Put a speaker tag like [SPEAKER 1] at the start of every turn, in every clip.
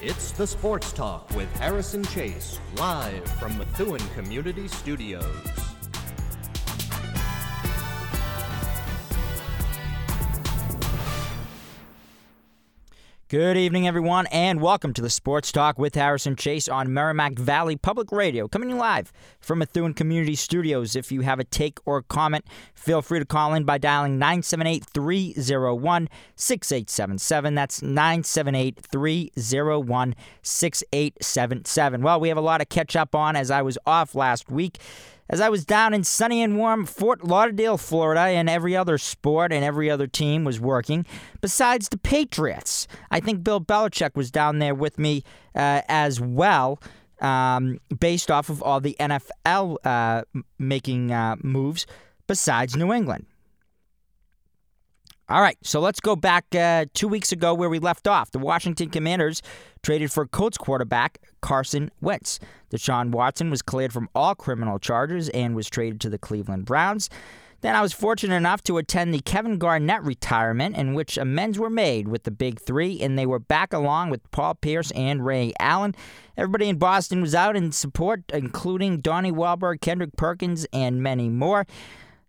[SPEAKER 1] It's the Sports Talk with Harrison Chase, live from Methuen Community Studios.
[SPEAKER 2] Good evening, everyone, and welcome to the Sports Talk with Harrison Chase on Merrimack Valley Public Radio, coming live from Methuen Community Studios. If you have a take or comment, feel free to call in by dialing 978 301 6877. That's 978 301 6877. Well, we have a lot to catch up on as I was off last week as I was down in sunny and warm Fort Lauderdale, Florida, and every other sport and every other team was working, besides the Patriots. I think Bill Belichick was down there with me uh, as well, um, based off of all the NFL uh, making uh, moves, besides New England. All right, so let's go back uh, two weeks ago where we left off. The Washington Commanders traded for Colts quarterback Carson Wentz. Deshaun Watson was cleared from all criminal charges and was traded to the Cleveland Browns. Then I was fortunate enough to attend the Kevin Garnett retirement, in which amends were made with the Big Three, and they were back along with Paul Pierce and Ray Allen. Everybody in Boston was out in support, including Donnie Wahlberg, Kendrick Perkins, and many more.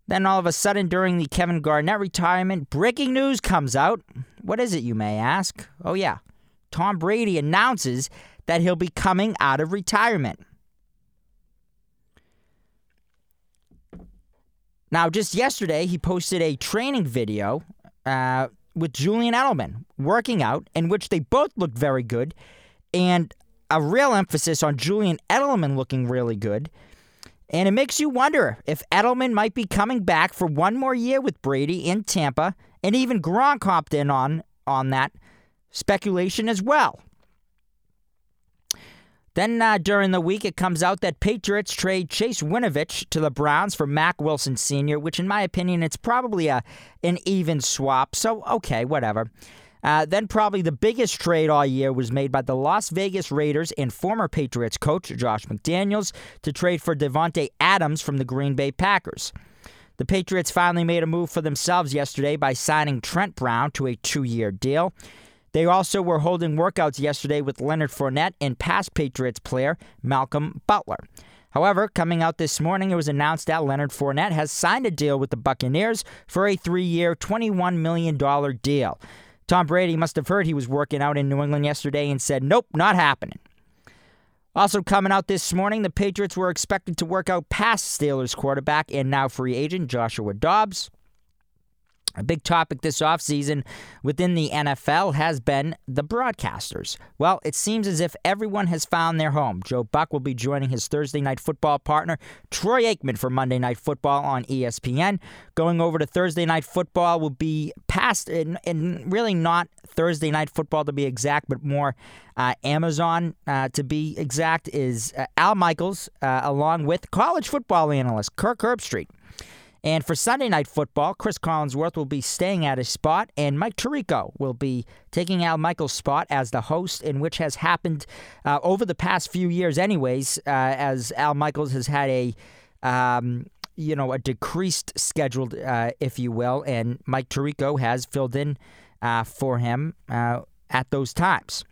[SPEAKER 2] Then all of a sudden, during the Kevin Garnett retirement, breaking news comes out. What is it, you may ask? Oh, yeah. Tom Brady announces that he'll be coming out of retirement. Now, just yesterday, he posted a training video uh, with Julian Edelman working out, in which they both looked very good, and a real emphasis on Julian Edelman looking really good. And it makes you wonder if Edelman might be coming back for one more year with Brady in Tampa, and even Gronk hopped in on, on that speculation as well. Then uh, during the week, it comes out that Patriots trade Chase Winovich to the Browns for Mack Wilson Sr., which, in my opinion, it's probably a an even swap. So okay, whatever. Uh, then, probably the biggest trade all year was made by the Las Vegas Raiders and former Patriots coach Josh McDaniels to trade for Davante Adams from the Green Bay Packers. The Patriots finally made a move for themselves yesterday by signing Trent Brown to a two year deal. They also were holding workouts yesterday with Leonard Fournette and past Patriots player Malcolm Butler. However, coming out this morning, it was announced that Leonard Fournette has signed a deal with the Buccaneers for a three year, $21 million deal. Tom Brady must have heard he was working out in New England yesterday and said, nope, not happening. Also coming out this morning, the Patriots were expected to work out past Steelers quarterback and now free agent Joshua Dobbs. A big topic this offseason within the NFL has been the broadcasters. Well, it seems as if everyone has found their home. Joe Buck will be joining his Thursday night football partner, Troy Aikman, for Monday Night Football on ESPN. Going over to Thursday night football will be past, and, and really not Thursday night football to be exact, but more uh, Amazon uh, to be exact, is uh, Al Michaels, uh, along with college football analyst Kirk Herbstreit. And for Sunday night football, Chris Collinsworth will be staying at his spot, and Mike Tirico will be taking Al Michaels' spot as the host, in which has happened uh, over the past few years, anyways, uh, as Al Michaels has had a. Um, you know, a decreased schedule, uh, if you will, and Mike Tirico has filled in uh, for him uh, at those times.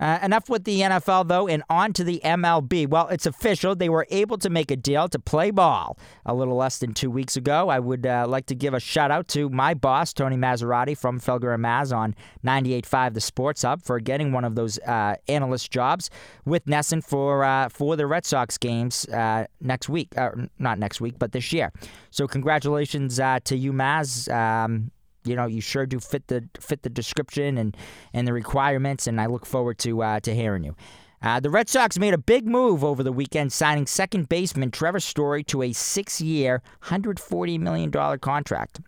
[SPEAKER 2] Uh, enough with the NFL, though, and on to the MLB. Well, it's official. They were able to make a deal to play ball a little less than two weeks ago. I would uh, like to give a shout out to my boss, Tony Massarotti from Felger and Maz on 98.5 The Sports Hub for getting one of those uh, analyst jobs with NESN for, uh, for the Red Sox games uh, next week. Uh, not next week, but this year. So, congratulations to you, Maz. Um, you know, you sure do fit the fit the description and and the requirements, and I look forward to uh, to hearing you. Uh, the Red Sox made a big move over the weekend, signing second baseman Trevor Story to a six-year, $140 million contract.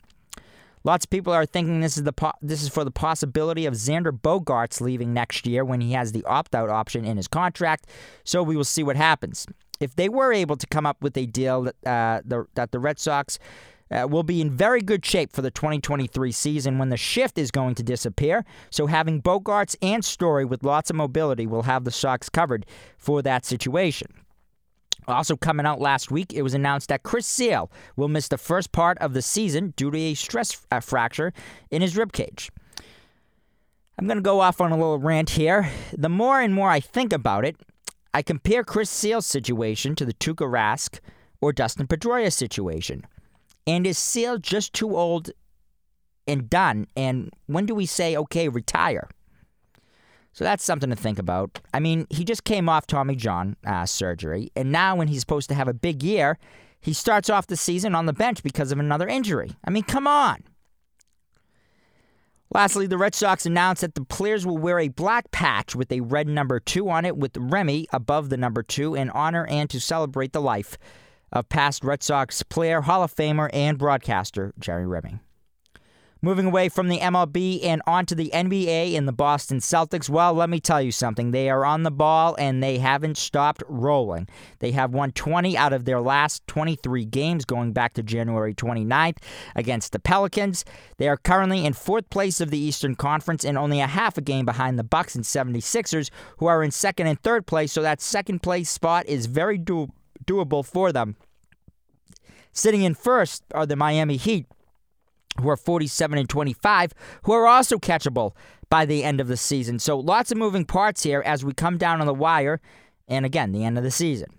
[SPEAKER 2] Lots of people are thinking this is the po- this is for the possibility of Xander Bogaerts leaving next year when he has the opt-out option in his contract. So we will see what happens. If they were able to come up with a deal that uh, the, that the Red Sox uh, will be in very good shape for the 2023 season when the shift is going to disappear. So having Bogaerts and Story with lots of mobility will have the Sox covered for that situation. Also coming out last week, it was announced that Chris Sale will miss the first part of the season due to a stress uh, fracture in his rib cage. I'm going to go off on a little rant here. The more and more I think about it, I compare Chris Sale's situation to the Tuukka Rask or Dustin Pedroia situation. And is Sale just too old and done? And when do we say, okay, retire? So that's something to think about. I mean, he just came off Tommy John uh, surgery, and now when he's supposed to have a big year, he starts off the season on the bench because of another injury. I mean, come on. Lastly, the Red Sox announced that the players will wear a black patch with a red number two on it with Remy above the number two in honor and to celebrate the life of past Red Sox player, Hall of Famer, and broadcaster Jerry Remy. Moving away from the MLB and onto the NBA and the Boston Celtics, well, let me tell you something. They are on the ball and they haven't stopped rolling. They have won 20 out of their last 23 games going back to January 29th against the Pelicans. They are currently in fourth place of the Eastern Conference and only a half a game behind the Bucks and 76ers, who are in second and third place, so that second place spot is very do- doable for them. Sitting in first are the Miami Heat who are 47 and 25, who are also catchable by the end of the season. So lots of moving parts here as we come down on the wire, and again, the end of the season.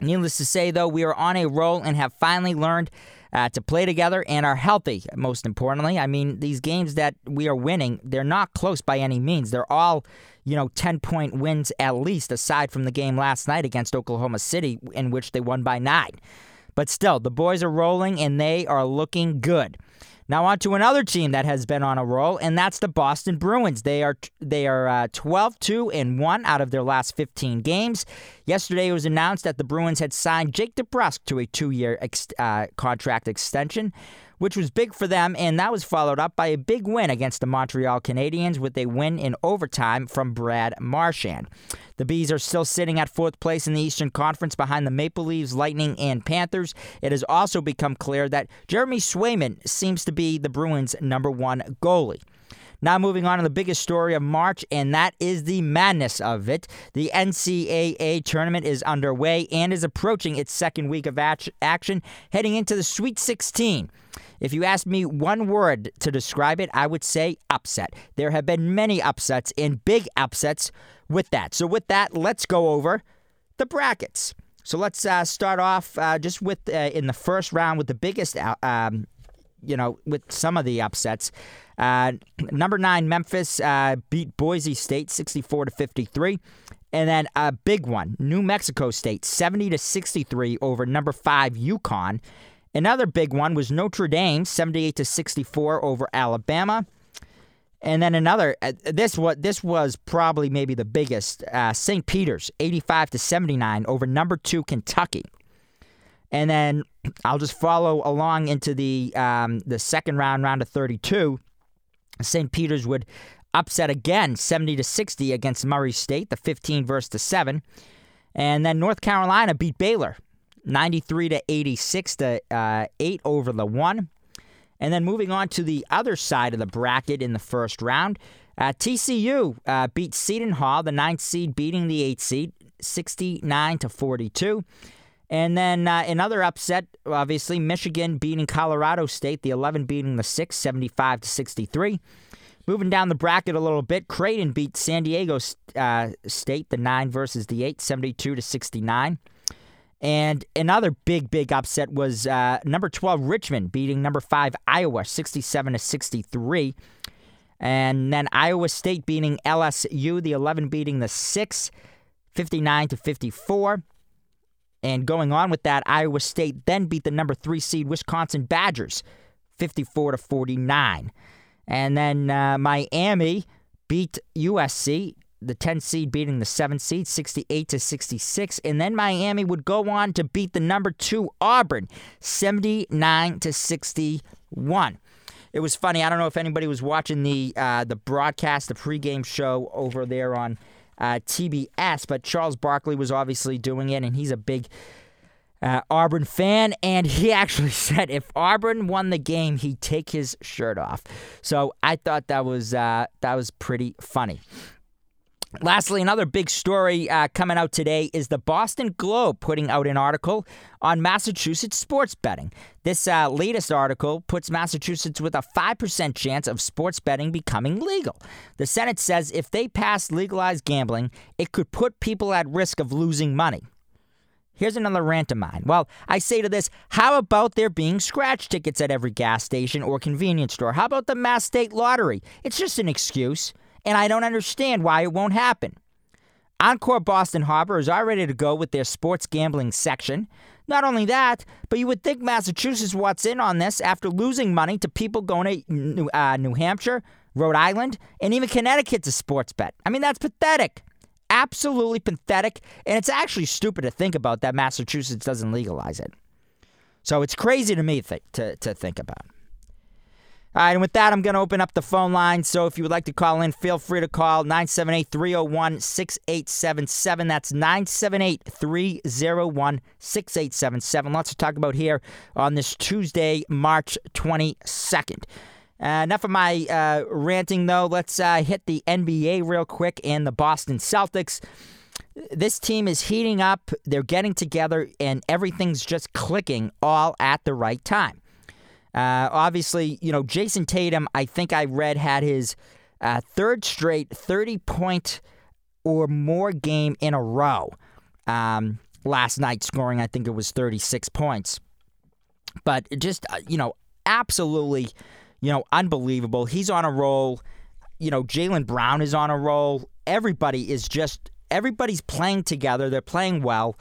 [SPEAKER 2] Needless to say, though, we are on a roll and have finally learned uh, to play together and are healthy, most importantly. I mean, these games that we are winning, they're not close by any means. They're all, you know, 10 point wins at least, aside from the game last night against Oklahoma City, in which they won by nine. But still, the boys are rolling and they are looking good. Now on to another team that has been on a roll, and that's the Boston Bruins. They are they are uh, 12 2 and 1 out of their last 15 games. Yesterday it was announced that the Bruins had signed Jake DeBrusk to a two-year ex- uh, contract extension which was big for them, and that was followed up by a big win against the Montreal Canadiens with a win in overtime from Brad Marchand. The Bees are still sitting at fourth place in the Eastern Conference behind the Maple Leafs, Lightning, and Panthers. It has also become clear that Jeremy Swayman seems to be the Bruins' number one goalie. Now, moving on to the biggest story of March, and that is the madness of it. The NCAA tournament is underway and is approaching its second week of action, heading into the Sweet 16. If you ask me one word to describe it, I would say upset. There have been many upsets and big upsets with that. So, with that, let's go over the brackets. So let's uh, start off uh, just with uh, in the first round with the biggest, uh, um, you know, with some of the upsets. Uh, number nine Memphis uh, beat Boise State sixty-four to fifty-three, and then a big one, New Mexico State seventy to sixty-three over number five UConn. Another big one was Notre Dame, 78 to 64 over Alabama. And then another uh, this what this was probably maybe the biggest uh, St. Peter's 85 to 79 over number 2 Kentucky. And then I'll just follow along into the um, the second round round of 32. St. Peter's would upset again 70 to 60 against Murray State, the 15 versus the 7. And then North Carolina beat Baylor 93 to 86 to uh, 8 over the 1. And then moving on to the other side of the bracket in the first round, uh, TCU uh, beat Seton Hall, the ninth seed, beating the eighth seed, 69 to 42. And then uh, another upset, obviously, Michigan beating Colorado State, the 11 beating the 6, 75 to 63. Moving down the bracket a little bit, Creighton beat San Diego uh, State, the 9 versus the 8, 72 to 69. And another big, big upset was uh, number 12 Richmond beating number 5 Iowa 67 to 63. And then Iowa State beating LSU, the 11 beating the 6 59 to 54. And going on with that, Iowa State then beat the number 3 seed Wisconsin Badgers 54 to 49. And then uh, Miami beat USC the 10 seed beating the 7 seed 68 to 66 and then Miami would go on to beat the number 2 Auburn 79 to 61. It was funny. I don't know if anybody was watching the uh, the broadcast, the pregame show over there on uh, TBS, but Charles Barkley was obviously doing it, and he's a big uh, Auburn fan, and he actually said if Auburn won the game, he'd take his shirt off. So I thought that was uh, that was pretty funny. Lastly, another big story uh, coming out today is the Boston Globe putting out an article on Massachusetts sports betting. This uh, latest article puts Massachusetts with a 5% chance of sports betting becoming legal. The Senate says if they pass legalized gambling, it could put people at risk of losing money. Here's another rant of mine. Well, I say to this, how about there being scratch tickets at every gas station or convenience store? How about the Mass State Lottery? It's just an excuse and I don't understand why it won't happen. Encore Boston Harbor is all ready to go with their sports gambling section. Not only that, but you would think Massachusetts wants in on this after losing money to people going to New, uh, New Hampshire, Rhode Island, and even Connecticut to sports bet. I mean, that's pathetic. Absolutely pathetic. And it's actually stupid to think about that Massachusetts doesn't legalize it. So it's crazy to me th- to, to think about. All right, and with that, I'm going to open up the phone line. So if you would like to call in, feel free to call 978 301 6877. That's 978 301 6877. Lots to talk about here on this Tuesday, March 22nd. Uh, enough of my uh, ranting, though. Let's uh, hit the NBA real quick and the Boston Celtics. This team is heating up, they're getting together, and everything's just clicking all at the right time. Uh, obviously, you know, Jayson Tatum, I think I read, had his uh, third straight 30 point or more game in a row um, last night, scoring, I think it was 36 points. But just, uh, you know, absolutely, you know, unbelievable. He's on a roll. You know, Jaylen Brown is on a roll. Everybody is just, everybody's playing together. They're playing well.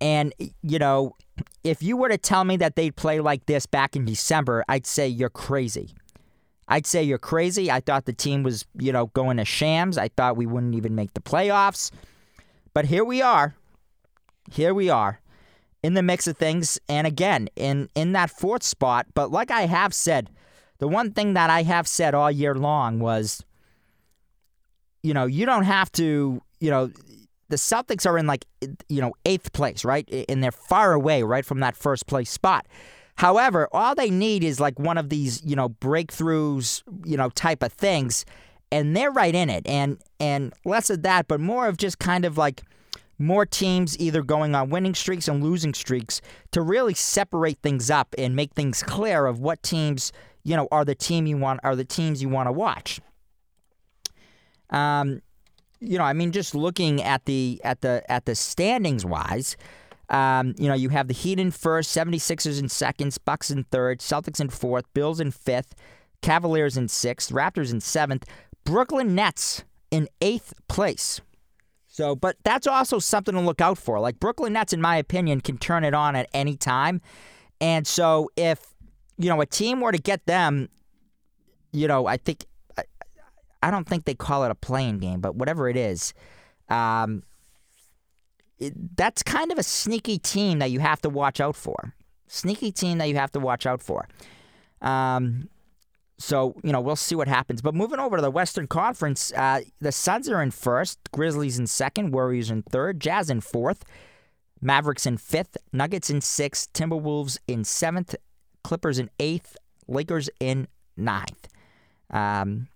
[SPEAKER 2] And, you know, if you were to tell me that they'd play like this back in December, I'd say you're crazy. I'd say you're crazy. I thought the team was, you know, going to shams. I thought we wouldn't even make the playoffs. But here we are. Here we are in the mix of things and again in in that fourth spot, but like I have said, the one thing that I have said all year long was you know, you don't have to, you know, the Celtics are in like you know eighth place, right? And they're far away, right, from that first place spot. However, all they need is like one of these you know breakthroughs, you know, type of things, and they're right in it. And and less of that, but more of just kind of like more teams either going on winning streaks and losing streaks to really separate things up and make things clear of what teams you know are the team you want are the teams you want to watch. Um, you know, I mean, just looking at the at the at the standings wise, um, you know, you have the Heat in first, 76ers in second, Bucks in third, Celtics in fourth, Bulls in fifth, Cavaliers in sixth, Raptors in seventh, Brooklyn Nets in eighth place. So, but that's also something to look out for. Like Brooklyn Nets, in my opinion, can turn it on at any time. And so, if you know a team were to get them, you know, I think I don't think they call it a play-in game, but whatever it is, um, it, that's kind of a sneaky team that you have to watch out for. Sneaky team that you have to watch out for. Um, so, you know, we'll see what happens. But moving over to the Western Conference, uh, the Suns are in first, Grizzlies in second, Warriors in third, Jazz in fourth, Mavericks in fifth, Nuggets in sixth, Timberwolves in seventh, Clippers in eighth, Lakers in ninth. Um,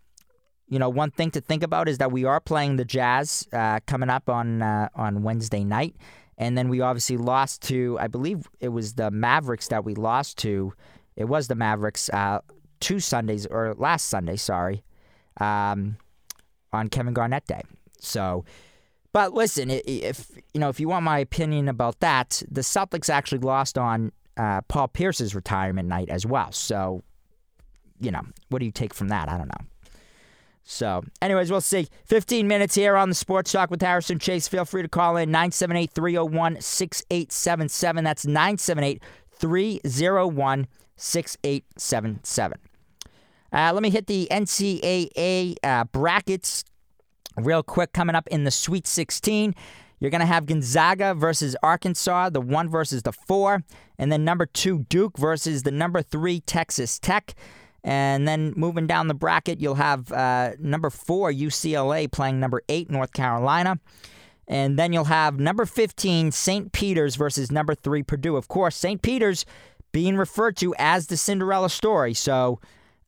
[SPEAKER 2] you know, one thing to think about is that we are playing the Jazz uh, coming up on uh, on Wednesday night, and then we obviously lost to, I believe it was the Mavericks that we lost to. It was the Mavericks uh, two Sundays or last Sunday, sorry, um, on Kevin Garnett Day. So, but listen, if you know, if you want my opinion about that, the Celtics actually lost on uh, Paul Pierce's retirement night as well. So, you know, what do you take from that? I don't know. So, anyways, we'll see. 15 minutes here on the Sports Talk with Harrison Chase. Feel free to call in 978 301 6877. That's 978 301 6877. Uh, let me hit the NCAA uh, brackets real quick. Coming up in the Sweet 16, you're going to have Gonzaga versus Arkansas, the one versus the four, and then number two, Duke versus the number three, Texas Tech. And then moving down the bracket, you'll have uh, number four, UCLA, playing number eight, North Carolina. And then you'll have number 15, St. Peter's versus number three, Purdue. Of course, St. Peter's being referred to as the Cinderella story. So,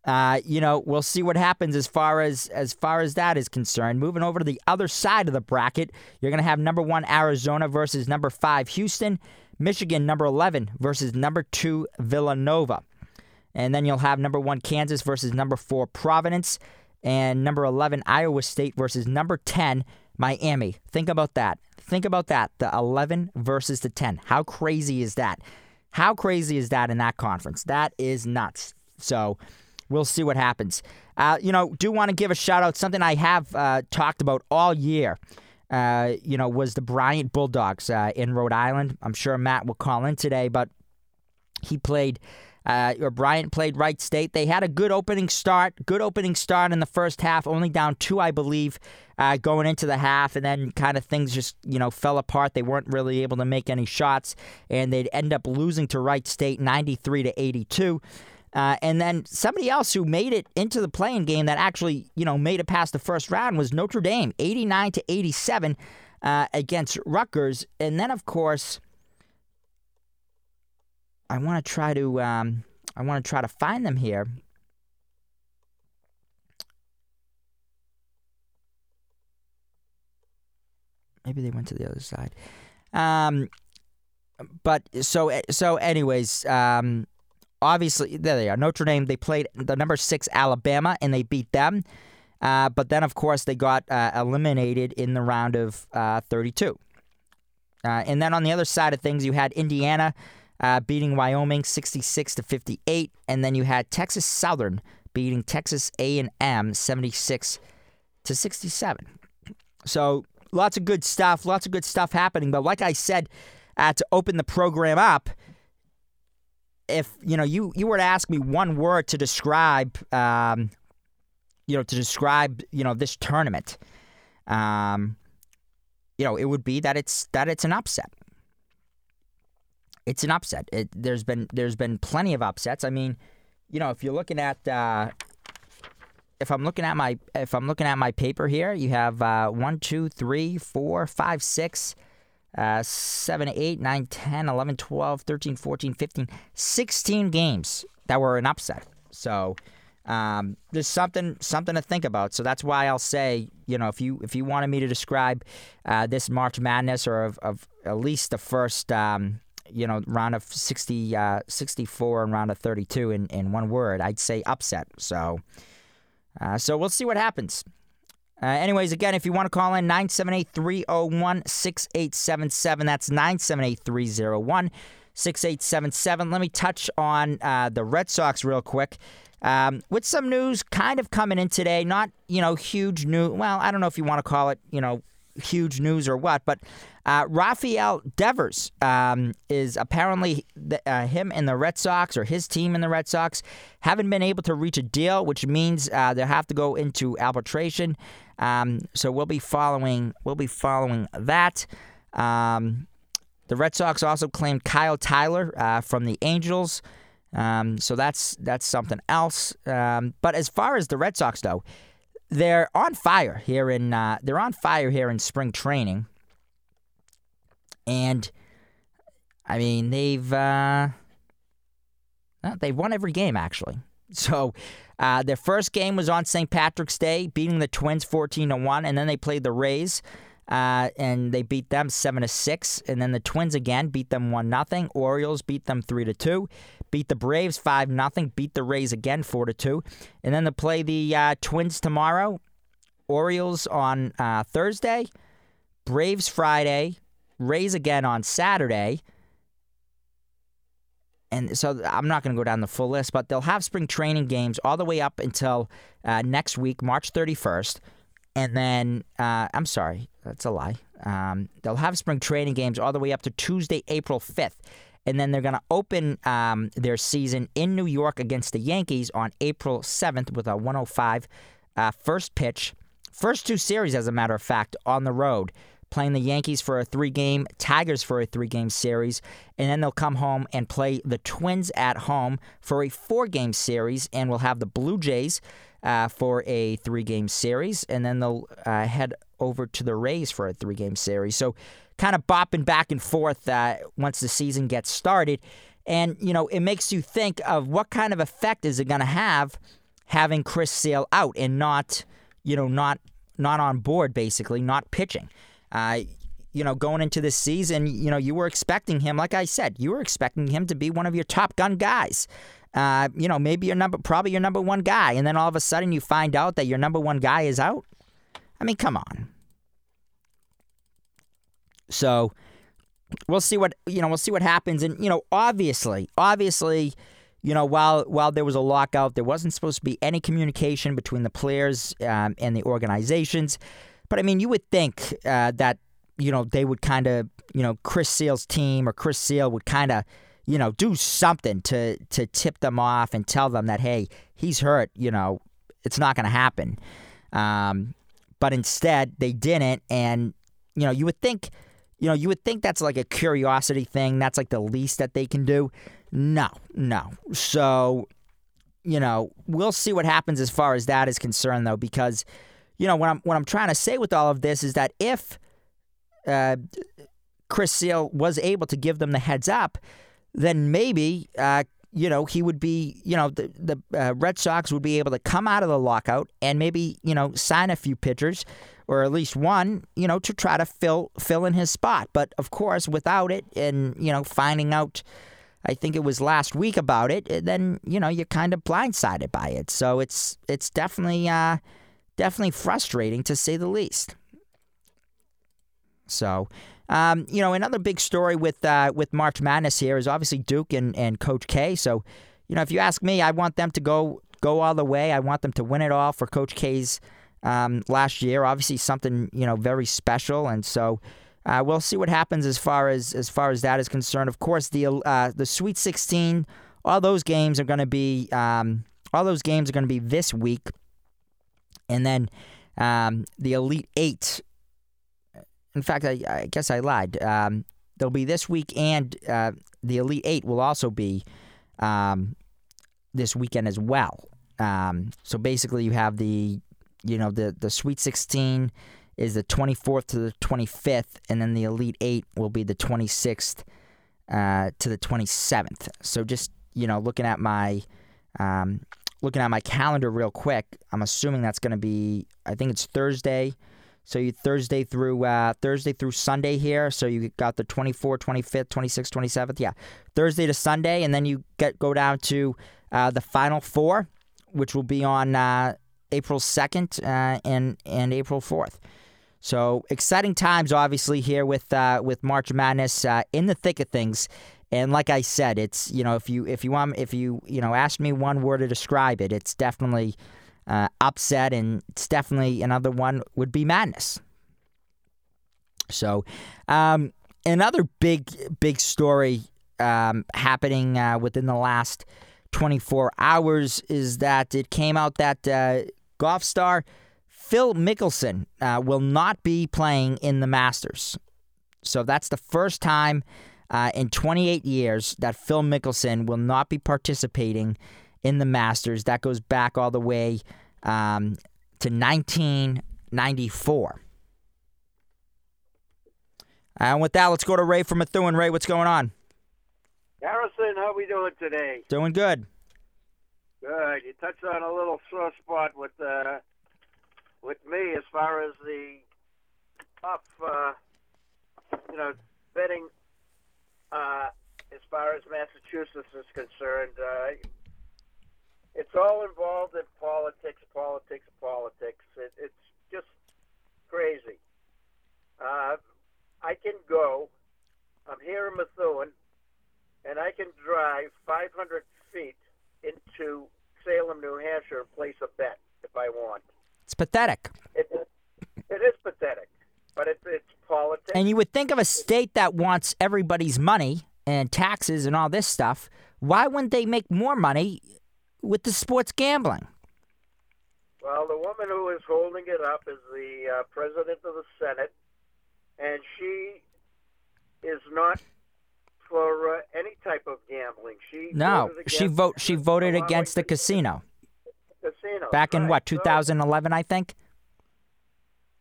[SPEAKER 2] uh, you know, we'll see what happens as far as as far as that is concerned. Moving over to the other side of the bracket, you're going to have number one Arizona versus number five Houston, Michigan number eleven versus number two Villanova, and then you'll have number one Kansas versus number four Providence, and number eleven Iowa State versus number ten Miami. Think about that. Think about that. The eleven versus the ten. How crazy is that? How crazy is that in that conference? That is nuts. So we'll see what happens. Uh, you know, do want to give a shout out something I have uh, talked about all year. Uh, you know, was the Bryant Bulldogs uh, in Rhode Island. I'm sure Matt will call in today, but he played. Uh, Bryant played Wright State. They had a good opening start. Good opening start in the first half. Only down two, I believe, uh, going into the half, and then kind of things just you know fell apart. They weren't really able to make any shots, and they'd end up losing to Wright State 93 to 82. Uh, and then somebody else who made it into the play-in game that actually, you know, made it past the first round was Notre Dame, 89 to 87 uh, against Rutgers. And then, of course, I want to try to um, I want to try to find them here. Maybe they went to the other side. Um, but so so, anyways, um, obviously, there they are. Notre Dame, they played the number six Alabama and they beat them. Uh, but then, of course, they got uh, eliminated in the round of uh, 32. Uh, and then on the other side of things, you had Indiana uh, beating Wyoming 66 to 58, and then you had Texas Southern beating Texas A&M 76 to 67. So lots of good stuff, lots of good stuff happening. But like I said, uh, to open the program up, if you know you you were to ask me one word to describe um, you know to describe you know this tournament um, you know it would be that it's that it's an upset it's an upset it, there's been there's been plenty of upsets i mean you know if you're looking at uh, if I'm looking at my if I'm looking at my paper here, you have uh, one, two, three, four, five, six, uh, 7, 8, 9, 10, 11, 12, 13, 14, 15, 16 games that were an upset. So um, there's something something to think about. So that's why I'll say, you know, if you if you wanted me to describe uh, this March Madness or of, of at least the first, um, you know, round of 60, uh, 64 and round of 32 in, in one word, I'd say upset. So, uh, so we'll see what happens. Uh, anyways, again, if you want to call in, 978 301 6877. That's 978 301 6877. Let me touch on uh, the Red Sox real quick. Um, with some news kind of coming in today, not, you know, huge news. Well, I don't know if you want to call it, you know, huge news or what, but uh, Rafael Devers um, is apparently the, uh, him and the Red Sox or his team in the Red Sox haven't been able to reach a deal, which means uh, they'll have to go into arbitration. Um, so we'll be following we'll be following that. Um, the Red Sox also claimed Kyle Tyler uh, from the Angels. Um, so that's that's something else. Um, but as far as the Red Sox though, they're on fire here in uh, they're on fire here in spring training, and I mean they've uh, they've won every game actually. So uh, their first game was on St. Patrick's Day, beating the Twins 14 to 1, and then they played the Rays. Uh, and they beat them seven to six, and then the Twins again beat them one nothing. Orioles beat them three to two, beat the Braves five nothing, beat the Rays again four to two, and then they play the uh, Twins tomorrow. Orioles on uh, Thursday, Braves Friday, Rays again on Saturday, and so I'm not going to go down the full list, but they'll have spring training games all the way up until uh, next week, March 31st. And then, uh, I'm sorry, that's a lie. Um, they'll have spring training games all the way up to Tuesday, April 5th. And then they're going to open um, their season in New York against the Yankees on April 7th with a 105 uh, first pitch. First two series, as a matter of fact, on the road playing the Yankees for a three game, Tigers for a three game series, and then they'll come home and play the Twins at home for a four game series, and we'll have the Blue Jays uh, for a three game series, and then they'll uh, head over to the Rays for a three game series. So kind of bopping back and forth uh, once the season gets started. And, you know, it makes you think of what kind of effect is it going to have having Chris Sale out and not, you know, not not on board basically, not pitching. Uh, you know, going into this season, you know, you were expecting him, like I said, you were expecting him to be one of your top gun guys. Uh, you know, maybe your number, probably your number one guy, and then all of a sudden you find out that your number one guy is out. I mean, come on. So we'll see what you know. We'll see what happens, and you know, obviously, obviously, you know, while while there was a lockout, there wasn't supposed to be any communication between the players um, and the organizations. But I mean, you would think uh, that you know they would kind of you know Chris Sale's team or Chris Sale would kind of you know do something to to tip them off and tell them that hey he's hurt you know it's not going to happen. Um, but instead they didn't, and you know you would think you know, you would think that's like a curiosity thing. That's like the least that they can do. No, no. So, you know, we'll see what happens as far as that is concerned, though, because, you know, what I'm what I'm trying to say with all of this is that if uh, Chris Sale was able to give them the heads up, then maybe. Uh, you know, he would be, you know, the, the uh, Red Sox would be able to come out of the lockout and maybe, you know, sign a few pitchers or at least one, you know, to try to fill fill in his spot. But of course, without it, and you know, finding out, I think it was last week about it, eh, then you know you're kind of blindsided by it. So it's it's definitely uh, definitely frustrating to say the least. So. Um, you know, another big story with uh, with March Madness here is obviously Duke and, and Coach K. So, you know, if you ask me, I want them to go go all the way. I want them to win it all for Coach K's um, last year. Obviously, something you know very special, and so uh, we'll see what happens as far as as far as that is concerned. Of course, the uh, the Sweet 16, all those games are going to be um, all those games are going to be this week, and then um, the Elite Eight. In fact, I, I guess I lied. Um, they'll be this week, and uh, the Elite Eight will also be um, this weekend as well. Um, so basically, you have the you know the the Sweet 16 is the 24th to the 25th, and then the Elite Eight will be the 26th uh, to the 27th. So just you know, looking at my um, looking at my calendar real quick, I'm assuming that's going to be I think it's Thursday. So you Thursday through uh, Thursday through Sunday here. So you got the 24th, 25th, 26th, 27th. Yeah, Thursday to Sunday, and then you get go down to uh, the final four, which will be on uh, April 2nd uh, and and April 4th. So exciting times, obviously, here with uh, with March Madness uh, in the thick of things. And like I said, it's you know if you if you want if you you know ask me one word to describe it, it's definitely uh, upset, and it's definitely another one would be madness. So, um, another big big story um, happening uh, within the last 24 hours is that it came out that uh, golf star Phil Mickelson uh, will not be playing in the Masters. So that's the first time uh, in 28 years that Phil Mickelson will not be participating in the Masters. That goes back all the way um, to 1994. And with that, let's go to Ray from Methuen. Ray, what's going on?
[SPEAKER 3] Harrison, how are we doing today?
[SPEAKER 2] Doing good.
[SPEAKER 3] Good. You touched on a little sore spot with uh, with me as far as the up, uh, you know, betting uh, as far as Massachusetts is concerned. Uh, it's all involved in politics, politics, politics. It, it's just crazy. Uh, I can go. I'm here in Methuen, and I can drive 500 feet into Salem, New Hampshire, and place a bet if I want.
[SPEAKER 2] It's pathetic.
[SPEAKER 3] It, it is pathetic, but it's, it's politics.
[SPEAKER 2] And you would think of a state that wants everybody's money and taxes and all this stuff. Why wouldn't they make more money with the sports gambling?
[SPEAKER 3] Well, the woman who is holding it up is the uh, president of the Senate, and she is not for uh, any type of gambling. She
[SPEAKER 2] no, she vote she voted against the casino.
[SPEAKER 3] Casino.
[SPEAKER 2] Back in
[SPEAKER 3] right.
[SPEAKER 2] what 2011,
[SPEAKER 3] so,
[SPEAKER 2] I think.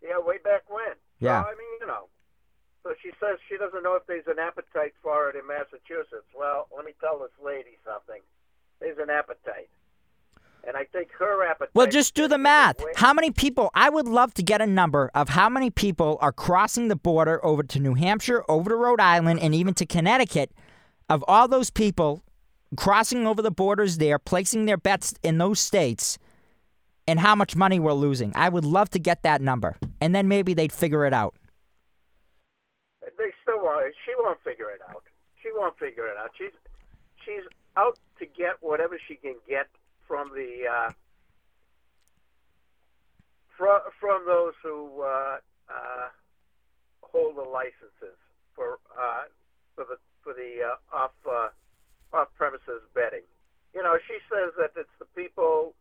[SPEAKER 3] Yeah, way back when.
[SPEAKER 2] Yeah.
[SPEAKER 3] So, I mean, you know. So she says she doesn't know if there's an appetite for it in Massachusetts. Well, let me tell this lady something. There's an appetite. And I think her appetite.
[SPEAKER 2] Well, just do the math. How many people? I would love to get a number of how many people are crossing the border over to New Hampshire, over to Rhode Island, and even to Connecticut. Of all those people crossing over the borders there, placing their bets in those states, and how much money we're losing. I would love to get that number, and then maybe they'd figure it out.
[SPEAKER 3] They still won't. She won't figure it out. She won't figure it out. She's she's out to get whatever she can get from the uh, from from those who uh, uh, hold the licenses for uh, for the for the uh, off uh, off premises betting. You know, she says that it's the people.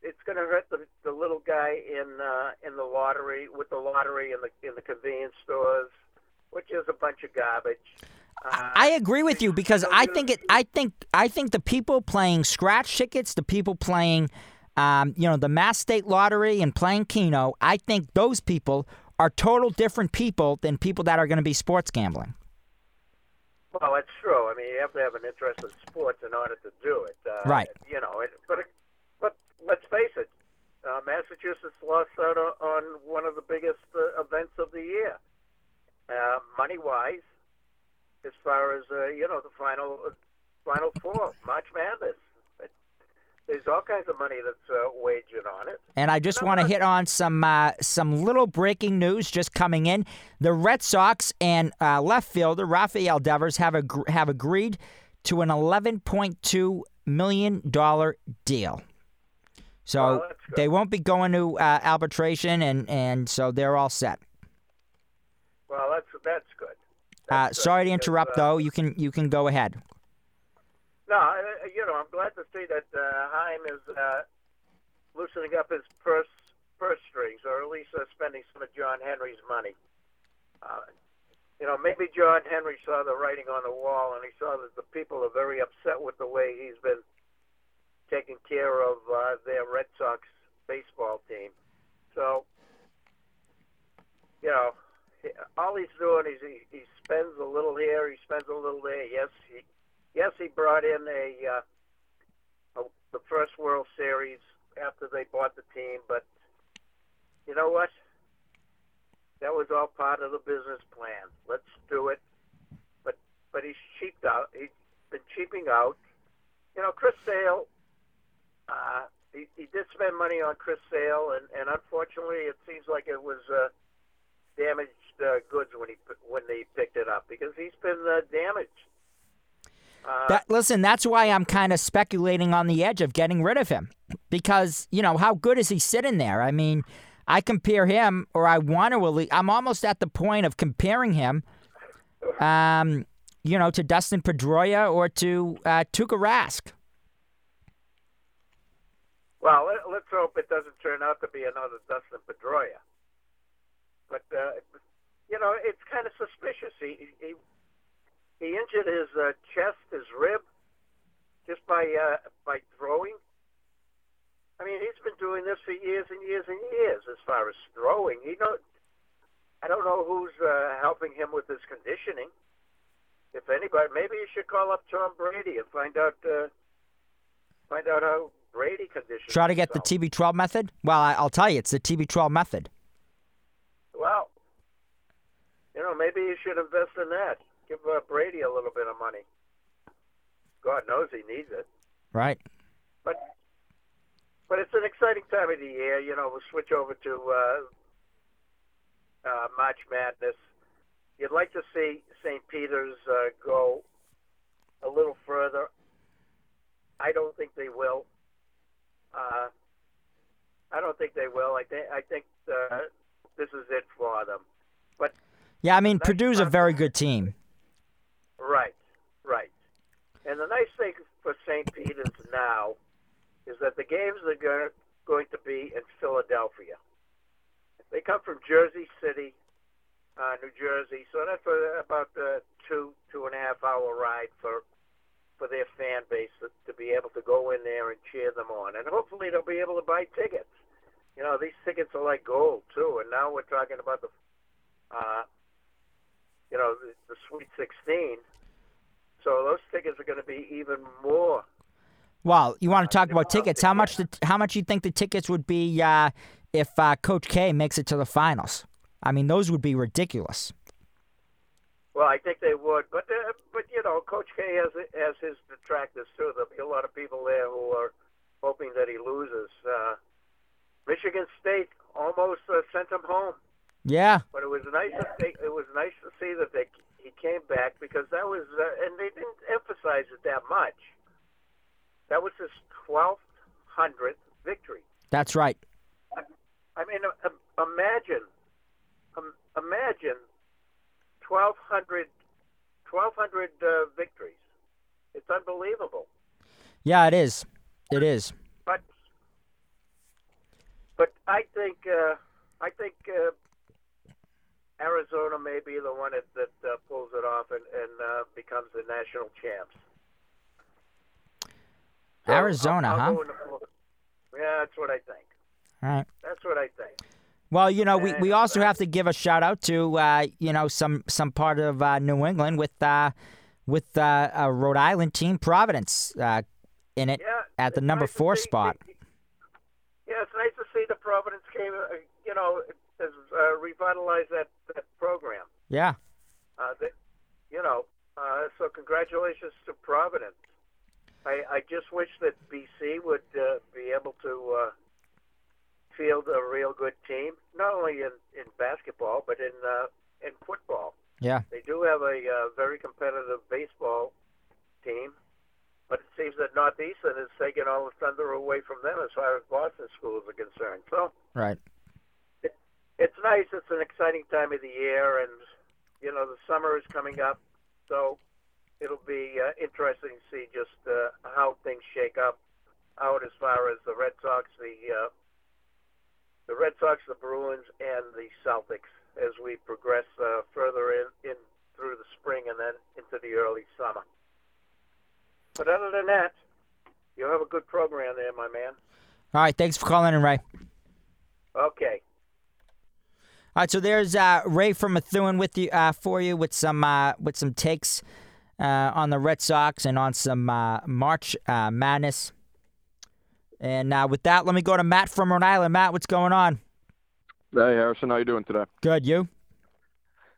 [SPEAKER 3] It's going to hurt the, the little guy in uh, in the lottery with the lottery in the in the convenience stores, which is a bunch of garbage. Uh,
[SPEAKER 2] I agree with you because I think it. I think I think the people playing scratch tickets, the people playing, um, you know, the Mass State Lottery and playing Keno. I think those people are total different people than people that are going to be sports gambling.
[SPEAKER 3] Well, that's true. I mean, you have to have an interest in sports in order to do it. Uh,
[SPEAKER 2] Right.
[SPEAKER 3] You know, it, but but let's face it, uh, Massachusetts lost out on, on one of the biggest uh, events of the year, uh, money wise, as far as uh, you know the final uh, final four, March Madness. It, there's all kinds of money that's uh, wagered on it.
[SPEAKER 2] And I just want to hit on some uh, some little breaking news just coming in. The Red Sox and uh, left fielder Rafael Devers have ag- have agreed to an 11.2 million dollar deal. So
[SPEAKER 3] Well,
[SPEAKER 2] they won't be going to uh, arbitration, and and so they're all set.
[SPEAKER 3] Well, that's that's.
[SPEAKER 2] Uh, sorry to interrupt,
[SPEAKER 3] uh,
[SPEAKER 2] though. You can you can go ahead.
[SPEAKER 3] No, you know, I'm glad to see that uh, Chaim is uh, loosening up his purse purse strings, or at least uh, spending some of John Henry's money. Uh, you know, maybe John Henry saw the writing on the wall, and he saw that the people are very upset with the way he's been taking care of uh, their Red Sox baseball team. So, you know, all he's doing is he, he spends a little here, he spends a little there. Yes, he yes he brought in a, uh, a the first World Series after they bought the team, but you know what? That was all part of the business plan. Let's do it. But but he's cheaped out. He's been cheaping out. You know, Chris Sale. Uh, he, he did spend money on Chris Sale, and, and unfortunately, it seems like it was uh, damaged uh, goods when he when they picked it up because he's been uh, damaged. Uh,
[SPEAKER 2] That listen, that's why I'm kind of speculating on the edge of getting rid of him because you know how good is he sitting there? I mean, I compare him, or I want to. elite- I'm almost at the point of comparing him, um, you know, to Dustin Pedroia or to uh, Tuukka Rask.
[SPEAKER 3] Well, let, let's hope it doesn't turn out to be another Dustin Pedroia. But uh, you know, it's kind of suspicious. He he he injured his uh, chest, his rib, just by uh, by throwing. I mean, he's been doing this for years and years and years. As far as throwing, he don't. I don't know who's uh, helping him with his conditioning. If anybody, maybe you should call up Tom Brady and find out uh, find out how Brady conditions.
[SPEAKER 2] Try to get the. TB12 method. Well, I, I'll tell you, it's the TB12 method.
[SPEAKER 3] Well, you know, maybe you should invest in that. Give uh, Brady a little bit of money. God knows he needs it.
[SPEAKER 2] Right.
[SPEAKER 3] But but it's an exciting time of the year. You know, we'll switch over to uh, uh, March Madness. You'd like to see St. Peter's uh, go a little further. I don't think they will. Uh, I don't think they will. I think I think uh, this is it for them. But
[SPEAKER 2] Yeah, I mean,
[SPEAKER 3] That's
[SPEAKER 2] Purdue's a very good team.
[SPEAKER 3] Right, right. And the nice thing for St. Peter's now is that the games are going going to be in Philadelphia. They come from Jersey City, uh, New Jersey, so that's a, about a two two and a half hour ride for for their fan base to, to be able to go in there and cheer them on, and hopefully they'll be able to buy tickets. You know, these tickets are like gold too, and now we're talking about the, uh, you know, the, the Sweet 16. So those tickets are going to be even more
[SPEAKER 2] Well, you want to talk about tickets? How much? The, how much you think the tickets would be uh, if uh, Coach K makes it to the finals? I mean, those would be ridiculous.
[SPEAKER 3] Well, I think they would, but uh, but you know, Coach K has has his detractors too. There'll be a lot of people there who are hoping that he loses. Uh, Michigan State almost uh, sent him home.
[SPEAKER 2] Yeah.
[SPEAKER 3] But it was nice to see, it was nice to see that they he came back because that was uh, and they didn't emphasize it that much. That was his twelfth hundredth victory.
[SPEAKER 2] That's right.
[SPEAKER 3] I mean, uh, imagine, um, imagine 1,200, 1,200 uh, victories. It's unbelievable.
[SPEAKER 2] Yeah, it is. It is.
[SPEAKER 3] But, but I think, uh, I think uh, Arizona may be the one that, that uh, pulls it off and, and uh, becomes the national champs.
[SPEAKER 2] Arizona,
[SPEAKER 3] I'll, I'll
[SPEAKER 2] huh?
[SPEAKER 3] Yeah, that's what I think.
[SPEAKER 2] All right.
[SPEAKER 3] That's what I think.
[SPEAKER 2] Well, you know, we, we also have to give a shout out to uh, you know some some part of uh, New England with uh, with uh, a Rhode Island team, Providence, uh, in it
[SPEAKER 3] Yeah,
[SPEAKER 2] at the number
[SPEAKER 3] nice
[SPEAKER 2] four
[SPEAKER 3] see-
[SPEAKER 2] spot.
[SPEAKER 3] Yeah, it's nice to see the Providence came. Uh, you know, has uh, revitalized that that program.
[SPEAKER 2] Yeah,
[SPEAKER 3] Uh, they, you know, uh, so congratulations to Providence. I, I just wish that BC would uh, be able to uh, field a real good team, not only in, in basketball but in uh, in football.
[SPEAKER 2] yeah,
[SPEAKER 3] They do have a uh, very competitive baseball team, but it seems that Northeastern is taking all the thunder away from them as far as Boston schools are concerned. So
[SPEAKER 2] right.
[SPEAKER 3] It's nice. It's an exciting time of the year, and you know the summer is coming up, so it'll be uh, interesting to see just uh, how things shake up out as far as the Red Sox, the uh, the Red Sox, the Bruins, and the Celtics as we progress uh, further in, in through the spring and then into the early summer. But other than that, you have a good program there, my man.
[SPEAKER 2] All right, thanks for calling in, Ray.
[SPEAKER 3] Okay.
[SPEAKER 2] All right, so there's uh, Ray from Methuen with you uh, for you with some uh, with some takes uh, on the Red Sox and on some uh, March uh, Madness. And uh, with that, let me go to Matt from Rhode Island. Matt, what's going on?
[SPEAKER 4] Hey Harrison, how you doing today?
[SPEAKER 2] Good, you?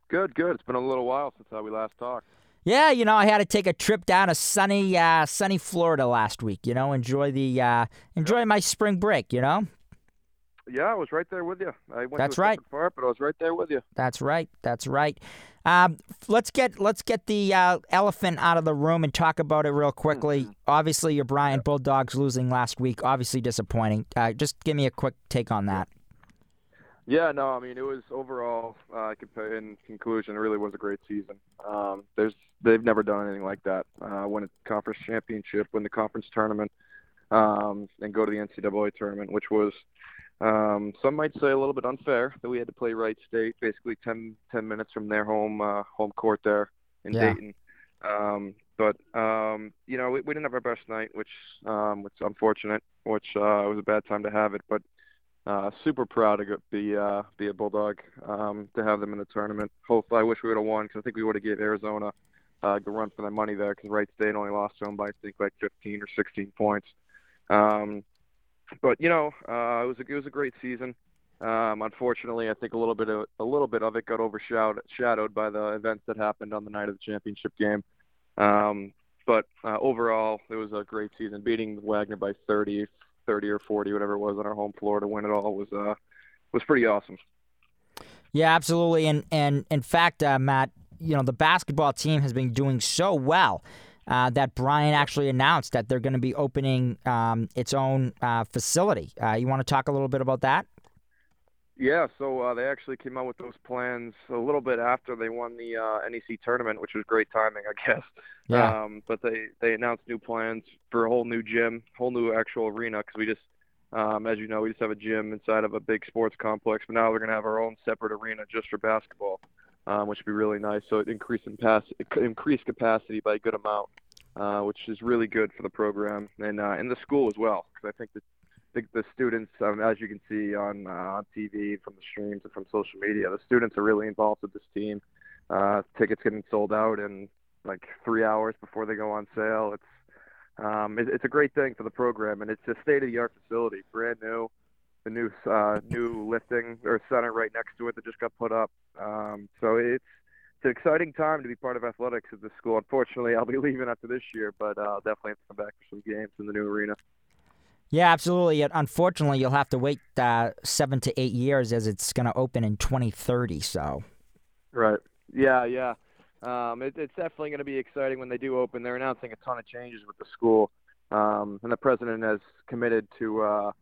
[SPEAKER 4] Good, good. It's been a little while since uh, we last talked.
[SPEAKER 2] Yeah, you know, I had to take a trip down to sunny, uh, sunny Florida last week. You know, enjoy the uh, enjoy my spring break. You know,
[SPEAKER 4] Yeah, I was right there with you. I went
[SPEAKER 2] That's right.
[SPEAKER 4] part, but I was right there with you.
[SPEAKER 2] that's right, that's right. Um, let's get let's get the uh, elephant out of the room and talk about it real quickly. Obviously, your Bryant Bulldogs losing last week, obviously disappointing. Uh, just give me a quick take on that.
[SPEAKER 4] Yeah, no, I mean it was overall. Uh, in conclusion, it really was a great season. Um, there's they've never done anything like that. Uh, win a conference championship, win the conference tournament, um, and go to the NCAA tournament, which was um, some might say a little bit unfair that we had to play Wright State, basically 10, 10 minutes from their home uh, home court there in
[SPEAKER 2] Yeah.
[SPEAKER 4] Dayton. Um, but um, you know, we, we didn't have our best night, which um, which is unfortunate. Which uh, was a bad time to have it, but uh, super proud to be uh, be a Bulldog um, to have them in the tournament. Hopefully, I wish we would have won because I think we would have gave Arizona uh, a good run for their money there because Wright State only lost to them by I think like 15 or 16 points. Um, but you know, uh, it was a, it was a great season. Um, unfortunately, I think a little bit of a little bit of it got overshadowed shadowed by the events that happened on the night of the championship game. Um, but uh, overall, it was a great season. Beating Wagner by 30, 30 or 40, whatever it was, on our home floor to win it all was uh, was pretty awesome.
[SPEAKER 2] Yeah, absolutely. And and in fact, uh, Matt, you know the basketball team has been doing so well uh, that Bryant actually announced that they're going to be opening um, its own uh, facility. Uh, you want to talk a little bit about that?
[SPEAKER 4] Yeah, so uh, they actually came out with those plans a little bit after they won the uh, NEC tournament, which was great timing, I guess.
[SPEAKER 2] Yeah.
[SPEAKER 4] Um, but they they announced new plans for a whole new gym, whole new actual arena, because we just, um, as you know, we just have a gym inside of a big sports complex. But now we're gonna have our own separate arena just for basketball, um, which would be really nice. So it increased in pass, increased capacity by a good amount, uh, which is really good for the program and uh, the school as well, because I think the, the students, um, as you can see on uh, on TV, from the streams, and from social media, the students are really involved with this team. Uh, tickets getting sold out in like three hours before they go on sale. It's Um, it, it's a great thing for the program, and it's a state-of-the-art facility, brand new. The new uh, new lifting or center right next to it that just got put up. Um, so it's it's an exciting time to be part of athletics at this school. Unfortunately, I'll be leaving after this year, but uh, I'll definitely have to come back for some games in the new arena.
[SPEAKER 2] Yeah, absolutely. Unfortunately, you'll have to wait uh, seven to eight years as it's going to open in 2030. So.
[SPEAKER 4] Right. Yeah. Yeah. Um, it, it's definitely going to be exciting when they do open. They're announcing a ton of changes with the school, um, and the president has committed to uh,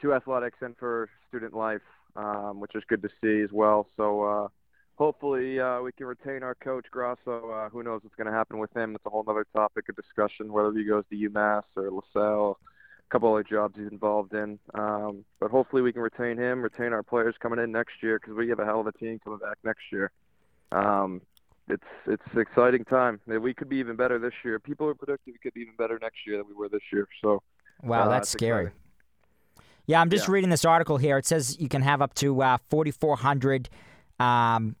[SPEAKER 4] to athletics and for student life, um, which is good to see as well. So uh, hopefully uh, we can retain our coach Grasso. Uh, who knows what's going to happen with him? It's a whole other topic of discussion whether he goes to UMass or LaSalle. A couple other jobs he's involved in, um, but hopefully we can retain him, retain our players coming in next year because we have a hell of a team coming back next year. Um, it's it's an exciting time. We could be even better this year. People are predicting we could be even better next year than we were this year. So,
[SPEAKER 2] wow,
[SPEAKER 4] uh,
[SPEAKER 2] that's scary.
[SPEAKER 4] exciting.
[SPEAKER 2] Yeah, I'm just
[SPEAKER 4] Yeah.
[SPEAKER 2] reading this article here. It says you can have up to uh, 4,400, um,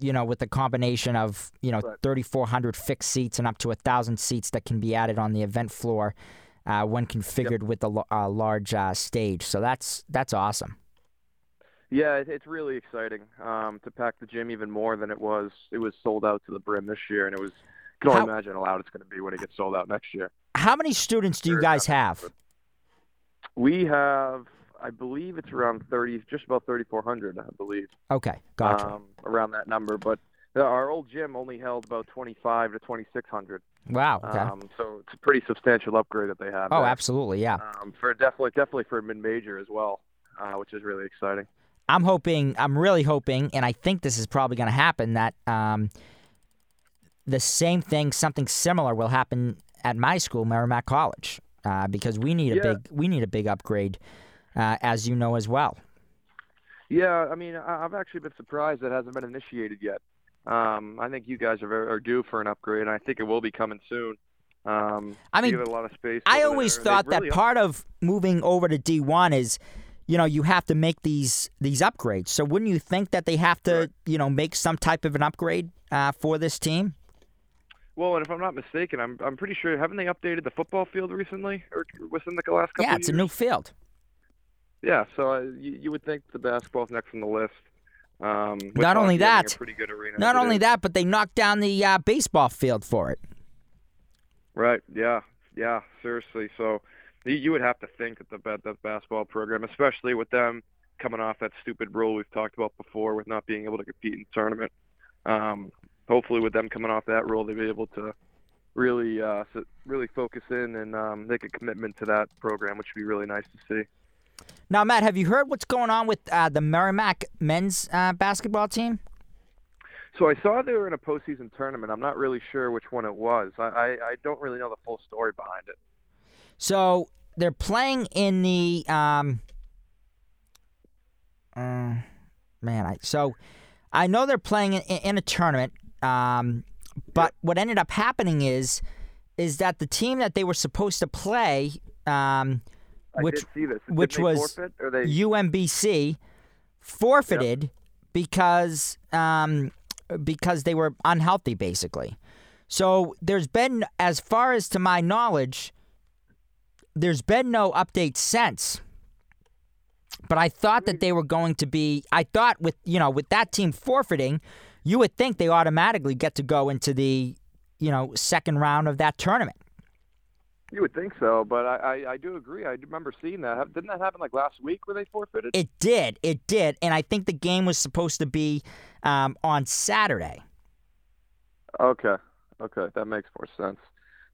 [SPEAKER 2] you know, with the combination of, you know,
[SPEAKER 4] Right.
[SPEAKER 2] 3,400 fixed seats and up to 1,000 seats that can be added on the event floor uh, when configured with a uh, large uh, stage. So that's that's awesome.
[SPEAKER 4] Yeah, it's really exciting um, to pack the gym even more than it was. It was sold out to the brim this year, and it was. Can only
[SPEAKER 2] How-
[SPEAKER 4] imagine how loud it's going to be when it gets sold out next year.
[SPEAKER 2] How many students do you guys have?
[SPEAKER 4] We have, I believe, it's around thirty, just about thirty-four hundred, I believe,
[SPEAKER 2] Okay, gotcha.
[SPEAKER 4] um, around that number. But uh, our old gym only held about twenty-five to twenty-six hundred.
[SPEAKER 2] wow. Okay.
[SPEAKER 4] Um, so it's a pretty substantial upgrade that they have.
[SPEAKER 2] oh,
[SPEAKER 4] there.
[SPEAKER 2] absolutely. Yeah.
[SPEAKER 4] Um, for definitely, definitely for a mid-major as well, uh, which is really exciting.
[SPEAKER 2] I'm hoping, I'm really hoping, and I think this is probably going to happen that um, the same thing, something similar, will happen at my school, Merrimack College, uh, because we need a
[SPEAKER 4] Yeah.
[SPEAKER 2] big, we need a big upgrade, uh, as you know as well.
[SPEAKER 4] Yeah, I mean, I've actually been surprised it hasn't been initiated yet. Um, I think you guys are, very, are due for an upgrade, and I think it will be coming soon. Um,
[SPEAKER 2] I mean,
[SPEAKER 4] a lot of space.
[SPEAKER 2] I always
[SPEAKER 4] there.
[SPEAKER 2] thought
[SPEAKER 4] really
[SPEAKER 2] that part of moving over to D1 is, you know, you have to make these these upgrades. So wouldn't you think that they have to,
[SPEAKER 4] Right.
[SPEAKER 2] you know, make some type of an upgrade uh, for this team?
[SPEAKER 4] Well, and if I'm not mistaken, I'm I'm pretty sure haven't they updated the football field recently or within the last couple
[SPEAKER 2] Yeah, it's a new field.
[SPEAKER 4] Yeah, so uh, you, you would think the basketball's next on the list. Um,
[SPEAKER 2] Not only that-
[SPEAKER 4] a pretty good arena.
[SPEAKER 2] Not only that, but they knocked down the uh, baseball field for it.
[SPEAKER 4] Right. Yeah. Yeah. Seriously. So you- you would have to think that the ba- the basketball program, especially with them coming off that stupid rule we've talked about before, with not being able to compete in the tournament. Um, hopefully, with them coming off that rule, they'll be able to really uh, really focus in and um, make a commitment to that program, which would be really nice to see.
[SPEAKER 2] Now, Matt, have you heard what's going on with uh, the Merrimack men's uh, basketball team?
[SPEAKER 4] So I saw they were in a postseason tournament. I'm not really sure which one it was. I, I, I don't really know the full story behind it.
[SPEAKER 2] So they're playing in the um, uh, man. I so I know they're playing in, in a tournament. Um, but what ended up happening is is that the team that they were supposed to play, um,
[SPEAKER 4] I
[SPEAKER 2] which
[SPEAKER 4] did see this. Did
[SPEAKER 2] which was
[SPEAKER 4] forfeit,
[SPEAKER 2] UMBC forfeited because um, because they were unhealthy, basically. So there's been, as far as to my knowledge, there's been no update since. But I thought that they were going to be. I thought with you know with that team forfeiting, you would think they automatically get to go into the you know second round of that tournament.
[SPEAKER 4] You would think so, but I, I, I do agree. I remember seeing that. Didn't that happen like last week where they forfeited?
[SPEAKER 2] It did. It did. And I think the game was supposed to be um, on Saturday.
[SPEAKER 4] Okay, okay, that makes more sense.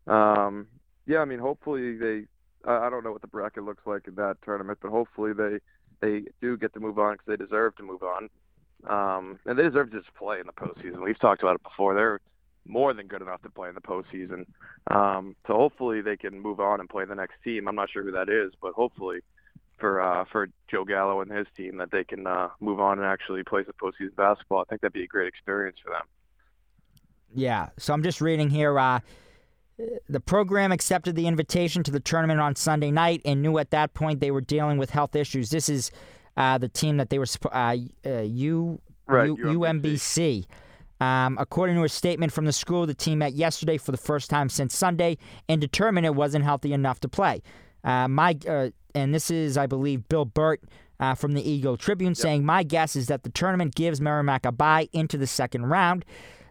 [SPEAKER 4] Um, yeah, I mean, hopefully they. I I don't know what the bracket looks like in that tournament, but hopefully they they do get to move on because they deserve to move on, um, and they deserve to just play in the postseason. We've talked about it before. They're more than good enough to play in the postseason. Um, so hopefully they can move on and play the next team. I'm not sure who that is, but hopefully for uh, for Joe Gallo and his team that they can uh, move on and actually play some postseason basketball. I think that'd be a great experience for them.
[SPEAKER 2] Yeah. So I'm just reading here. Uh, the program accepted the invitation to the tournament on Sunday night and knew at that point they were dealing with health issues. This is uh, the team that they were uh, uh, U,
[SPEAKER 4] Right,
[SPEAKER 2] U,
[SPEAKER 4] UMBC.
[SPEAKER 2] UMBC. Um, according to a statement from the school, the team met yesterday for the first time since Sunday and determined it wasn't healthy enough to play. Uh, my uh, and this is, I believe, Bill Burt uh, from the Eagle Tribune saying, "My guess is that the tournament gives Merrimack a bye into the second round."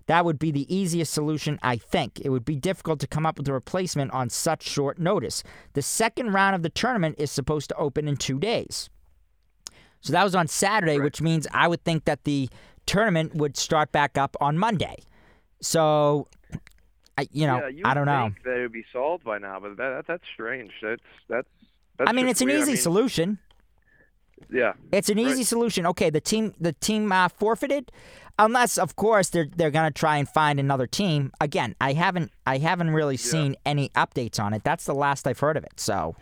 [SPEAKER 2] That would be the easiest solution, I think. It would be difficult to come up with a replacement on such short notice. The second round of the tournament is supposed to open in two days. So that was on Saturday,
[SPEAKER 4] Right.
[SPEAKER 2] which means I would think that the tournament would start back up on Monday. So, I, you know,
[SPEAKER 4] yeah, you
[SPEAKER 2] I don't know.
[SPEAKER 4] think that would be solved by now, but that, that that's strange. That's that's. that's
[SPEAKER 2] I mean, it's an
[SPEAKER 4] weird. I
[SPEAKER 2] easy
[SPEAKER 4] mean,
[SPEAKER 2] solution.
[SPEAKER 4] Yeah,
[SPEAKER 2] It's an easy solution. Okay, the team the team uh, forfeited, unless of course they're they're gonna try and find another team. Again, I haven't I haven't really seen any updates on it. That's the last I've heard of it. So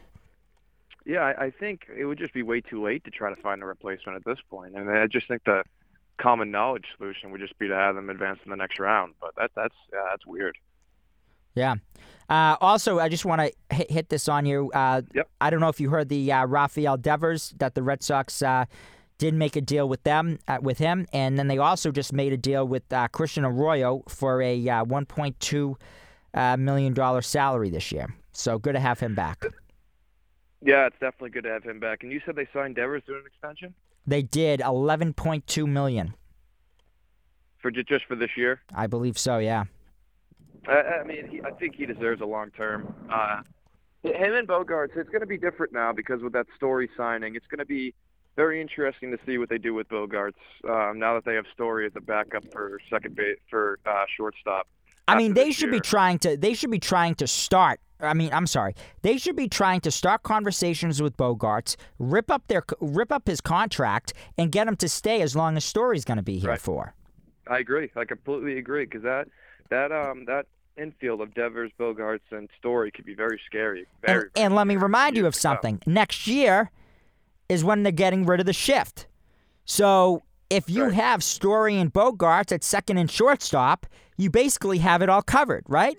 [SPEAKER 4] yeah. I, I think it would just be way too late to try to find a replacement at this point, and I just think the common knowledge solution would just be to have them advance in the next round. But that that's yeah, that's weird.
[SPEAKER 2] yeah. Uh, also, I just want to hit, hit this on you. Uh,
[SPEAKER 4] Yep.
[SPEAKER 2] I don't know if you heard the uh, Rafael Devers that the Red Sox uh, did make a deal with them uh, with him, and then they also just made a deal with uh, Christian Arroyo for a uh, 1.2 uh, million dollar salary this year. So good to have him back.
[SPEAKER 4] Yeah, it's definitely good to have him back. And you said they signed Devers to an extension
[SPEAKER 2] They did 11.2 million.
[SPEAKER 4] for just for this year.
[SPEAKER 2] I believe so. Yeah.
[SPEAKER 4] I, I mean, he, I think he deserves a long term. Uh, him and Bogaerts, it's going to be different now because with that story signing, it's going to be very interesting to see what they do with Bogaerts um, now that they have Story as a backup for second base for uh, shortstop.
[SPEAKER 2] I mean, they should be trying to. They should be trying to start. I mean, I'm sorry. They should be trying to start conversations with Bogaerts, rip up their, rip up his contract, and get him to stay as long as Story's going to be here
[SPEAKER 4] Right.
[SPEAKER 2] for.
[SPEAKER 4] I agree. I completely agree because that that um that infield of Devers, Bogaerts, and Story could be very scary. Very.
[SPEAKER 2] And, and let me remind you of something. Next year is when they're getting rid of the shift. So if you
[SPEAKER 4] Right.
[SPEAKER 2] have Story and Bogaerts at second and shortstop, you basically have it all covered, right?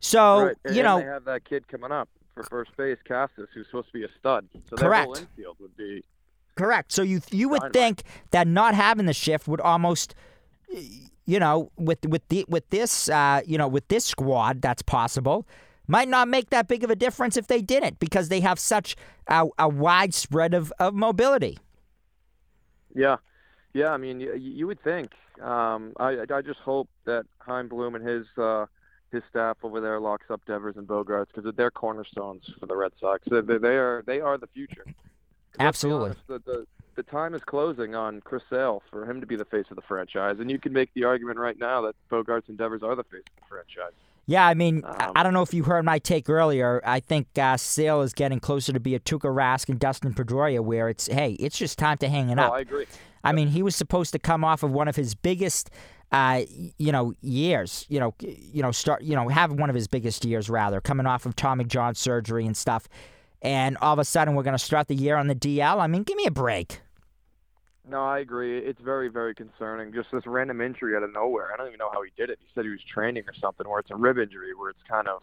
[SPEAKER 2] So
[SPEAKER 4] right. And,
[SPEAKER 2] you know,
[SPEAKER 4] they have that kid coming up for first base, Casas, who's supposed to be a stud. So
[SPEAKER 2] Correct.
[SPEAKER 4] that whole infield would be
[SPEAKER 2] Correct. So you you would think that not having the shift would almost, you know, with with the with this uh, you know with this squad that's possible, might not make that big of a difference if they didn't because they have such a, a wide spread of, of mobility.
[SPEAKER 4] Yeah, yeah. I mean, you, you would think. Um, I I just hope that Chaim Bloom and his uh, his staff over there locks up Devers and Bogaerts because they're cornerstones for the Red Sox. They, they, are they are the future.
[SPEAKER 2] Absolutely.
[SPEAKER 4] honest, the, the the time is closing on Chris Sale for him to be the face of the franchise, and you can make the argument right now that Bogaerts and Devers are the face of the franchise.
[SPEAKER 2] Yeah, I mean, I-
[SPEAKER 4] Um,
[SPEAKER 2] I don't know if you heard my take earlier. I think uh, Sale is getting closer to be a Tuukka Rask and Dustin Pedroia, where it's hey, it's just time to hang it
[SPEAKER 4] No,
[SPEAKER 2] up.
[SPEAKER 4] I agree.
[SPEAKER 2] I mean, he was supposed to come off of one of his biggest, uh, you know, years. You know, you know, start, you know, have one of his biggest years rather, coming off of Tommy John surgery and stuff. And all of a sudden, we're going to start the year on the DL. I mean, give me a break.
[SPEAKER 4] No, I agree. It's very, very concerning. Just this random injury out of nowhere. I don't even know how he did it. He said he was training or something, where it's a rib injury, where it's kind of,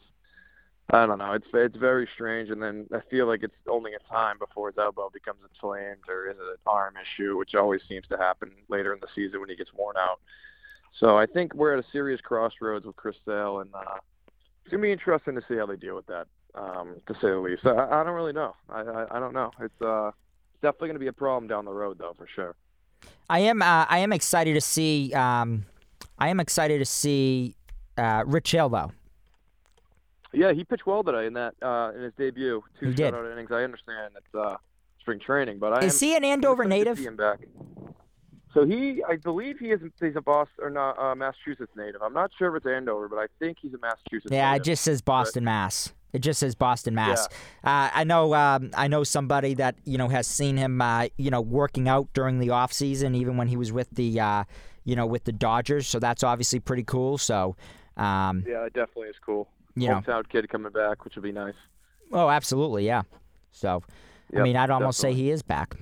[SPEAKER 4] I don't know. It's it's very strange. And then I feel like it's only a time before his elbow becomes inflamed or is it an arm issue, which always seems to happen later in the season when he gets worn out. So I think we're at a serious crossroads with Chris Sale, and uh, it's gonna be interesting to see how they deal with that, um, to say the least. I, I don't really know. I, I I don't know. It's uh definitely going to be a problem down the road, though, for sure.
[SPEAKER 2] I am, uh, I am excited to see. Um, I am excited to see uh, Rich Hill though.
[SPEAKER 4] Yeah, he pitched well today in that uh, in his debut. Two
[SPEAKER 2] He did.
[SPEAKER 4] shutout innings. I understand it's uh, spring training, but I
[SPEAKER 2] Is
[SPEAKER 4] am
[SPEAKER 2] he an Andover native?
[SPEAKER 4] See him back. So he, I believe he is he's a Boston or not uh, Massachusetts native. I'm not sure if it's Andover, but I think he's a Massachusetts.
[SPEAKER 2] Yeah, it just says Boston, Mass. It just says Boston, Mass. Uh, I know. Um, I know somebody that you know has seen him. Uh, you know, working out during the off season, even when he was with the, uh, you know, with the Dodgers. So that's obviously pretty cool. So, um,
[SPEAKER 4] Yeah, it definitely is cool.
[SPEAKER 2] you know,
[SPEAKER 4] Hometown kid coming back, which would be nice.
[SPEAKER 2] oh, absolutely, yeah. So, I mean, I'd almost say he is back.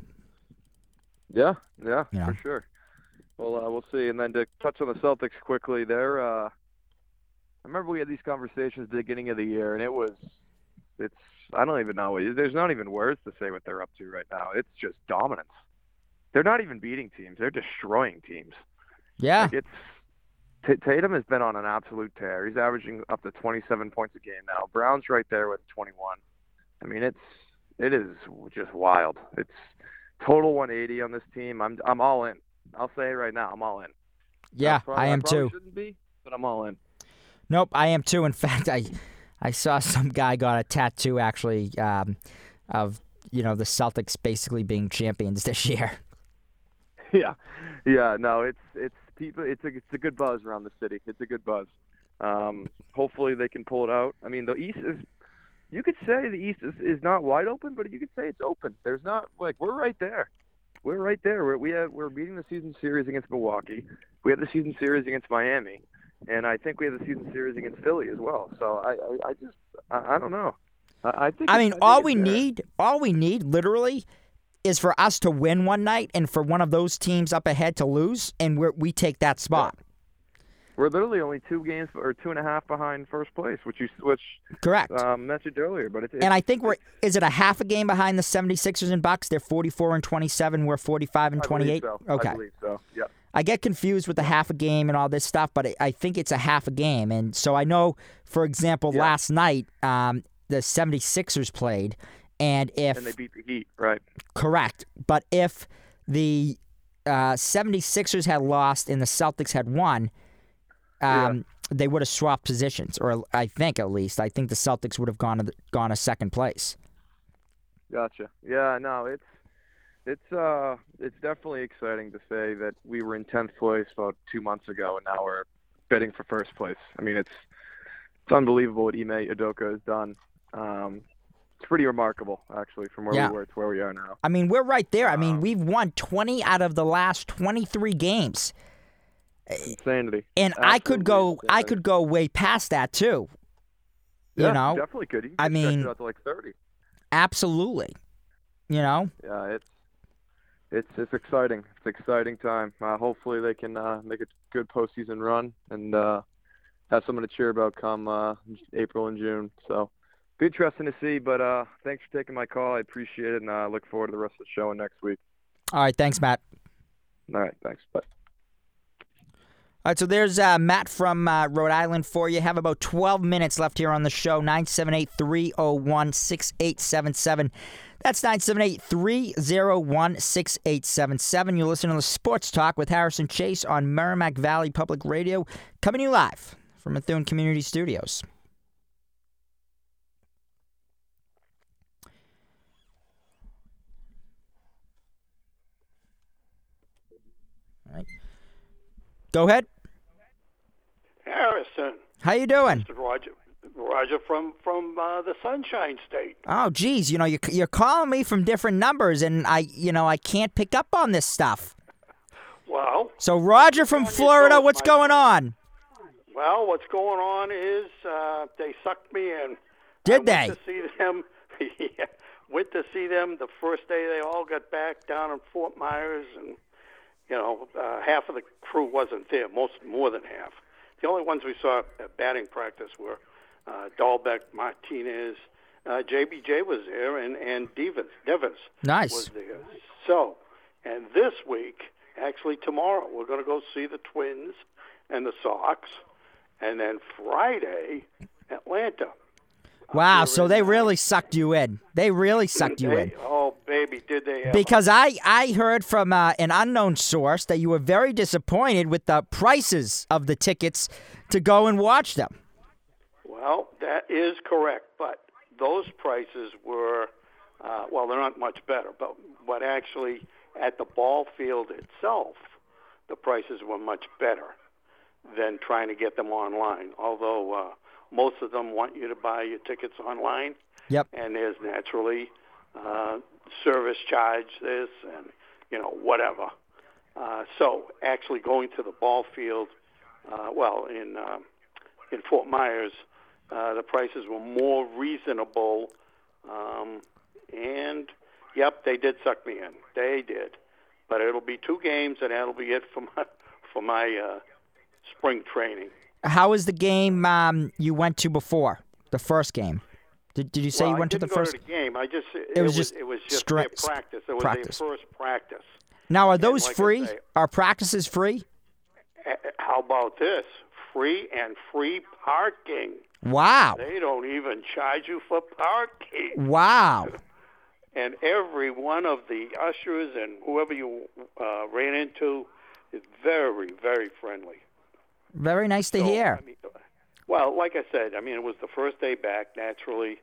[SPEAKER 4] Yeah, yeah, for sure. Well, uh, we'll see. And then to touch on the Celtics quickly, they're. Uh, I remember we had these conversations at the beginning of the year, and it was, it's. I don't even know. There's not even words to say what they're up to right now. It's just dominance. They're not even beating teams; they're destroying teams.
[SPEAKER 2] Yeah,
[SPEAKER 4] Like it's, T- Tatum has been on an absolute tear. He's averaging up to 27 points a game now. Brown's right there with 21. I mean, it's it is just wild. It's total 180 on this team. I'm I'm all in. I'll say it right now. I'm all in.
[SPEAKER 2] Yeah,
[SPEAKER 4] Probably-
[SPEAKER 2] I am
[SPEAKER 4] probably
[SPEAKER 2] too.
[SPEAKER 4] Shouldn't be, but I'm all in.
[SPEAKER 2] Nope, I am too. In fact, I I saw some guy got a tattoo actually um, of you know the Celtics basically being champions this year.
[SPEAKER 4] yeah, yeah. No, it's it's people. It's a it's a good buzz around the city. It's a good buzz. Um, hopefully they can pull it out. I mean, the East is. You could say the East is, is not wide open, but you could say it's open. There's not like we're right there. We're right there. We're, we have we're beating the season series against Milwaukee. We have the season series against Miami, and I think we have the season series against Philly as well. So I I, I just I, I don't know. I, I think
[SPEAKER 2] I mean, all we
[SPEAKER 4] there.
[SPEAKER 2] need, all we need, literally, is for us to win one night and for one of those teams up ahead to lose, and we we take that spot.
[SPEAKER 4] We're literally only two games or two and a half behind first place, which you which
[SPEAKER 2] Correct.
[SPEAKER 4] um, mentioned earlier. But
[SPEAKER 2] and I think we're is it a half a game behind the 76ers and Bucks? They're 44 and 27. We're 45 and 28.
[SPEAKER 4] so.
[SPEAKER 2] Okay.
[SPEAKER 4] I believe so. Yeah.
[SPEAKER 2] I get confused with the half a game and all this stuff, but I- I think it's a half a game. And so I know, for example,
[SPEAKER 4] Yeah.
[SPEAKER 2] last night um, the 76ers played, and if
[SPEAKER 4] And they beat the Heat, right?
[SPEAKER 2] correct, but if the uh, 76ers had lost and the Celtics had won, um, they would have swapped positions, or I think at least. I think the Celtics would have gone to the, gone to second place.
[SPEAKER 4] Gotcha. Yeah. No, it's it's uh it's definitely exciting to say that we were in tenth place about two months ago, and now we're bidding for first place. I mean, it's it's unbelievable what Ime Udoka has done. Um, it's pretty remarkable, actually, from where
[SPEAKER 2] Yeah.
[SPEAKER 4] we were to where we are now.
[SPEAKER 2] I mean, we're right there. I mean,
[SPEAKER 4] Um,
[SPEAKER 2] we've won 20 out of the last 23 games.
[SPEAKER 4] Insanity.
[SPEAKER 2] And I could go
[SPEAKER 4] Absolutely
[SPEAKER 2] I could go way past that too. You
[SPEAKER 4] Yeah,
[SPEAKER 2] know?
[SPEAKER 4] definitely could. You
[SPEAKER 2] I
[SPEAKER 4] could
[SPEAKER 2] mean-
[SPEAKER 4] it out to like thirty.
[SPEAKER 2] Absolutely. You know?
[SPEAKER 4] yeah, it's it's it's exciting. It's exciting time. Uh, hopefully they can uh, make a good postseason run and uh, have something to cheer about come uh, April and June. So be interesting to see. But uh, thanks for taking my call. I appreciate it, and I uh, look forward to the rest of the show next week.
[SPEAKER 2] All right, thanks Matt.
[SPEAKER 4] All right, thanks. Bye.
[SPEAKER 2] All right, so there's uh, Matt from uh, Rhode Island for you. Have about 12 minutes left here on the show. 978 301 6877. That's 978 301 6877. You're listening to the Sports Talk with Harrison Chase on Merrimack Valley Public Radio, coming to you live from Methuen Community Studios. All right. Go ahead.
[SPEAKER 5] Harrison,
[SPEAKER 2] How you doing?
[SPEAKER 5] Mr. Roger, Roger from from uh, the Sunshine State.
[SPEAKER 2] Oh, geez, you know, you're, you're calling me from different numbers, and I, you know, I can't pick up on this stuff.
[SPEAKER 5] Well,
[SPEAKER 2] So, Roger from Florida, what's going on?
[SPEAKER 5] well, what's going on is uh, they sucked me in.
[SPEAKER 2] Did
[SPEAKER 5] I
[SPEAKER 2] they?
[SPEAKER 5] Went to see them. yeah, went to see them the first day they all got back down in Fort Myers, and you know, uh, half of the crew wasn't there. Most more than half. The only ones we saw at batting practice were uh, Dalbec, Martinez, uh, JBJ was there, and and Devers, Devers
[SPEAKER 2] Nice.
[SPEAKER 5] was there. So, and this week, actually tomorrow, we're going to go see the Twins and the Sox, and then Friday, Atlanta.
[SPEAKER 2] Wow, so they really sucked you in. They really sucked you in.
[SPEAKER 5] oh, baby, did they ever.
[SPEAKER 2] Because I, I heard from uh, an unknown source that you were very disappointed with the prices of the tickets to go and watch them.
[SPEAKER 5] Well, that is correct, but those prices were, uh, well, they're not much better, but but actually at the ball field itself, the prices were much better than trying to get them online. Although uh, most of them want you to buy your tickets online,
[SPEAKER 2] Yep.
[SPEAKER 5] and there's naturally uh, service charge this and you know whatever. Uh, so actually going to the ball field, uh, well in uh, in Fort Myers, uh, the prices were more reasonable, um, and yep, they did suck me in. They did, but it'll be two games, and that'll be it for my for my uh, spring training.
[SPEAKER 2] How was the game um, you went to before the first game? Did, did you say
[SPEAKER 5] well,
[SPEAKER 2] you went to the first?
[SPEAKER 5] to the game. I just it,
[SPEAKER 2] was just
[SPEAKER 5] it was just
[SPEAKER 2] stra-
[SPEAKER 5] practice. It was
[SPEAKER 2] practice.
[SPEAKER 5] first practice.
[SPEAKER 2] Now, are those
[SPEAKER 5] like
[SPEAKER 2] free?
[SPEAKER 5] say-
[SPEAKER 2] Are practices free?
[SPEAKER 5] How about this? Free and free parking.
[SPEAKER 2] Wow.
[SPEAKER 5] They don't even charge you for parking.
[SPEAKER 2] Wow.
[SPEAKER 5] And every one of the ushers and whoever you uh, ran into is very, very friendly.
[SPEAKER 2] Very nice to
[SPEAKER 5] So,
[SPEAKER 2] hear.
[SPEAKER 5] I mean, well, like I said, I mean, it was the first day back. Naturally,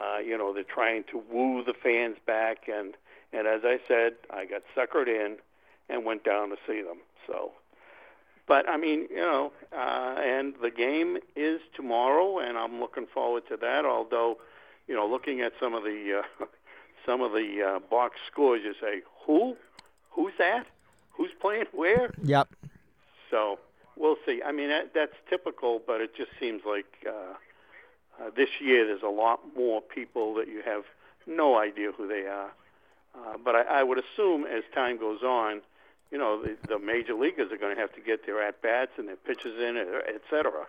[SPEAKER 5] uh, you know, they're trying to woo the fans back, and and as I said, I got suckered in and went down to see them. So, but I mean, you know, uh, and the game is tomorrow, and I'm looking forward to that. Although, you know, looking at some of the uh, some of the uh, box scores, you say, who, who's that? Who's playing where?
[SPEAKER 2] Yep.
[SPEAKER 5] So we'll see. I mean, that, that's typical, but it just seems like uh, uh, this year there's a lot more people that you have no idea who they are. Uh, but I, I would assume as time goes on, you know, the, the major leaguers are going to have to get their at bats and their pitches in, et cetera.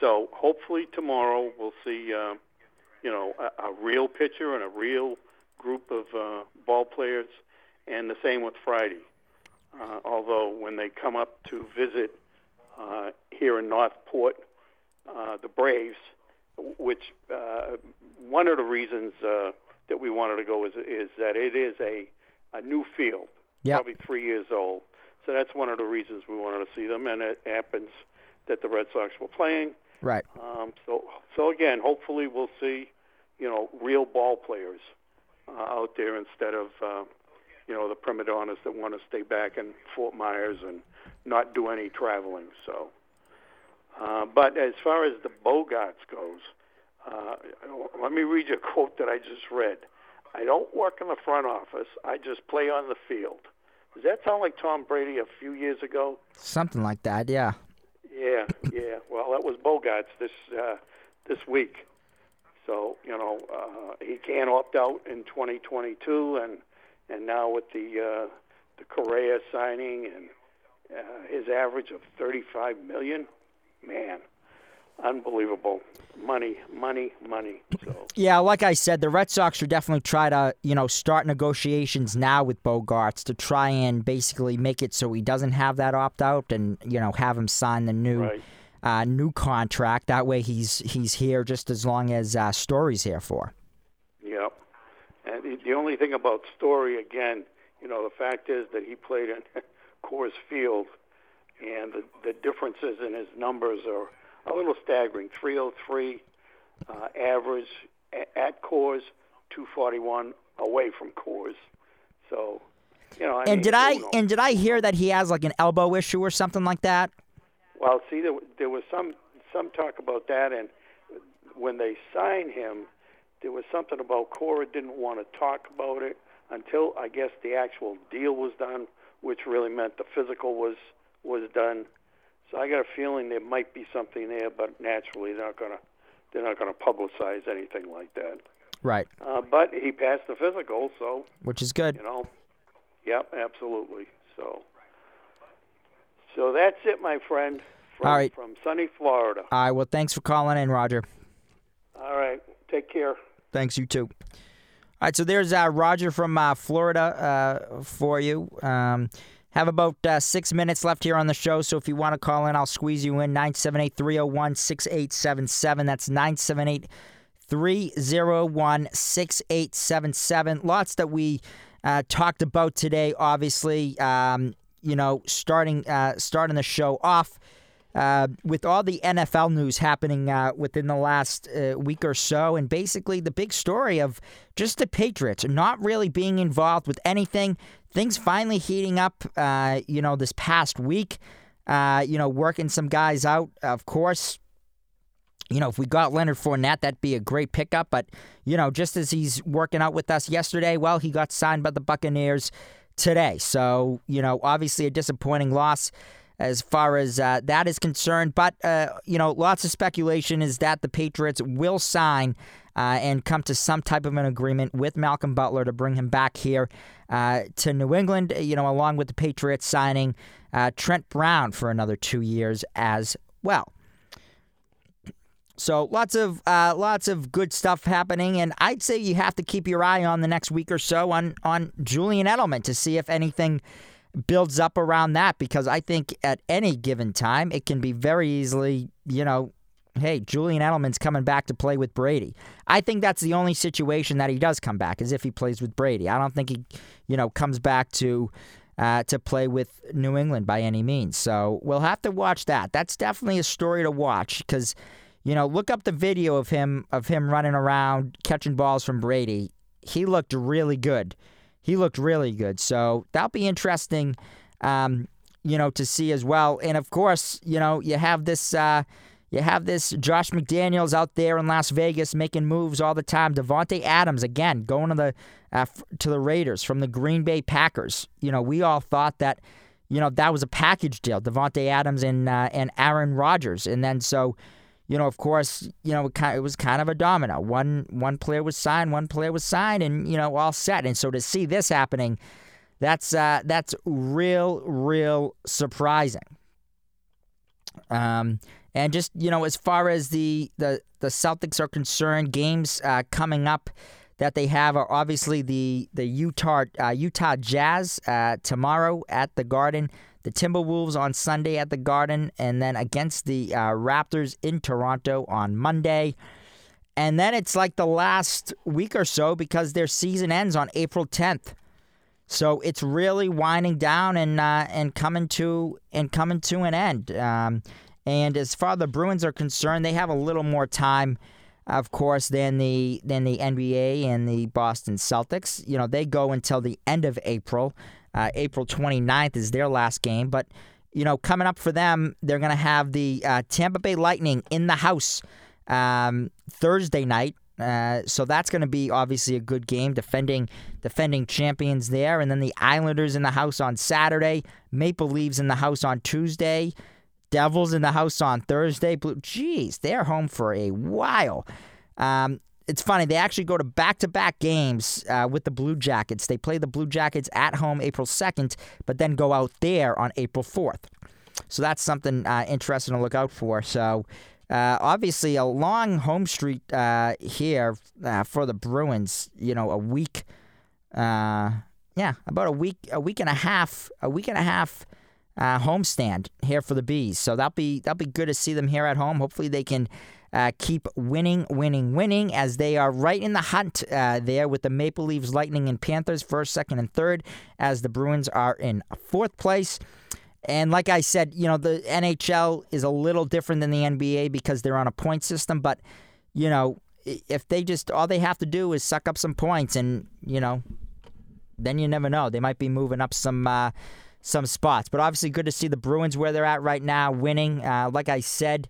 [SPEAKER 5] So hopefully tomorrow we'll see, uh, you know, a, a real pitcher and a real group of uh, ball players, and the same with Friday. Uh, although when they come up to visit uh, here in Northport, uh, the Braves, which uh, one of the reasons uh, that we wanted to go is is that it is a a new field,
[SPEAKER 2] Yep.
[SPEAKER 5] probably three years old. So that's one of the reasons we wanted to see them, and it happens that the Red Sox were playing.
[SPEAKER 2] Right.
[SPEAKER 5] Um, so so again, hopefully we'll see, you know, real ball players uh, out there instead of uh, you know the prima donnas that want to stay back in Fort Myers and not do any traveling. So, uh, but as far as the Bogaerts goes, uh, let me read you a quote that I just read. I don't work in the front office. I just play on the field. Does that sound like Tom Brady a few years ago?
[SPEAKER 2] Something like that. Yeah.
[SPEAKER 5] Yeah, yeah. Well, that was Bogaerts this uh, this week. So you know uh, he can't opt out in 2022, and and now with the uh, the Correa signing and uh, his average of 35 million, man, unbelievable money, money, money. So
[SPEAKER 2] Yeah, like I said, the Red Sox should definitely try to, you know, start negotiations now with Bogaerts to try and basically make it so he doesn't have that opt out, and you know, have him sign the new
[SPEAKER 5] right.
[SPEAKER 2] uh, new contract. That way, he's he's here just as long as uh, Story's here for.
[SPEAKER 5] Yep. And the- the only thing about Story, again, you know, the fact is that he played in Coors Field, and the, the differences in his numbers are a little staggering. 303 uh, average a- at Coors, 241 away from Coors. So, you know, I
[SPEAKER 2] and
[SPEAKER 5] mean,
[SPEAKER 2] did I and did I hear that he has like an elbow issue or something like that?
[SPEAKER 5] Well, see, there, there was some some talk about that, and when they signed him, there was something about Cora didn't want to talk about it until I guess the actual deal was done, which really meant the physical was was done. So I got a feeling there might be something there, but naturally they're not gonna they're not gonna publicize anything like that.
[SPEAKER 2] Right,
[SPEAKER 5] Uh, but he passed the physical, so
[SPEAKER 2] which is good.
[SPEAKER 5] you know. Yep, absolutely. So, so that's it, my friend. From,
[SPEAKER 2] All right.
[SPEAKER 5] From sunny Florida.
[SPEAKER 2] All right, well, thanks for calling in, Roger.
[SPEAKER 5] All right. Take care.
[SPEAKER 2] Thanks, you too. All right, so there's uh, Roger from uh, Florida uh, for you. Um, have about uh, six minutes left here on the show, so if you want to call in, I'll squeeze you in. 978 301 6877. That's 978 301 6877. Lots that we uh, talked about today, obviously. Um, you know, starting uh, starting the show off uh, with all the NFL news happening uh, within the last uh, week or so, and basically the big story of just the Patriots not really being involved with anything. Things finally heating up, uh, you know, this past week. Uh, you know, working some guys out. Of course, you know, if we got Leonard Fournette, that'd be a great pickup. But, you know, just as he's working out with us yesterday, well, he got signed by the Buccaneers today. So, you know, obviously a disappointing loss as far as uh, that is concerned. But, uh, you know, lots of speculation is that the Patriots will sign uh, and come to some type of an agreement with Malcolm Butler to bring him back here uh, to New England, you know, along with the Patriots signing uh, Trent Brown for another two years as well. So lots of uh, lots of good stuff happening, and I'd say you have to keep your eye on the next week or so on on Julian Edelman to see if anything builds up around that because I think at any given time it can be very easily, you know, hey, Julian Edelman's coming back to play with Brady. I think that's the only situation that he does come back is if he plays with Brady. I don't think he, you know, comes back to uh, to play with New England by any means. So we'll have to watch that. That's definitely a story to watch because, you know, look up the video of him of him running around catching balls from Brady. He looked really good. He looked really good. So that'll be interesting, um, you know, to see as well. And of course, you know, you have this. Uh, you have this Josh McDaniels out there in Las Vegas making moves all the time. Davante Adams again going to the uh, to the Raiders from the Green Bay Packers. You know, we all thought that you know that was a package deal, Davante Adams and uh, and Aaron Rodgers, and then so you know, of course, you know, it was kind of a domino. One one player was signed, one player was signed, and you know, all set. And so to see this happening, that's uh, that's real, real surprising. Um, and just you know, as far as the the, the Celtics are concerned, games uh, coming up that they have are obviously the the Utah uh, Utah Jazz uh, tomorrow at the Garden, the Timberwolves on Sunday at the Garden, and then against the uh, Raptors in Toronto on Monday. And then it's like the last week or so because their season ends on April 10th. So it's really winding down and uh, and coming to and coming to an end. Um, and as far as the Bruins are concerned, they have a little more time, of course, then the than the NBA and the Boston Celtics. You know, they go until the end of April. Uh, April 29th is their last game, but you know, coming up for them, they're going to have the uh, Tampa Bay Lightning in the house um, Thursday night. Uh, so that's going to be obviously a good game, defending defending champions there, and then the Islanders in the house on Saturday, Maple Leafs in the house on Tuesday. Devils in the house on Thursday. Blue, geez, they're home for a while. Um, it's funny. They actually go to back-to-back games uh, with the Blue Jackets. They play the Blue Jackets at home April 2nd, but then go out there on April 4th. So that's something uh, interesting to look out for. So uh, obviously a long home streak uh, here uh, for the Bruins. You know, a week. Uh, yeah, about a week, a week and a half, a week and a half uh, homestand here for the bees. So that'll be that'll be good to see them here at home. Hopefully they can uh, keep winning, winning, winning as they are right in the hunt uh, there with the Maple Leafs, Lightning, and Panthers first, second, and third. As the Bruins are in fourth place. And like I said, you know the NHL is a little different than the NBA because they're on a point system. But you know if they just all they have to do is suck up some points, and you know then you never know. They might be moving up some uh, some spots. But obviously, good to see the Bruins where they're at right now, winning. Uh, like I said,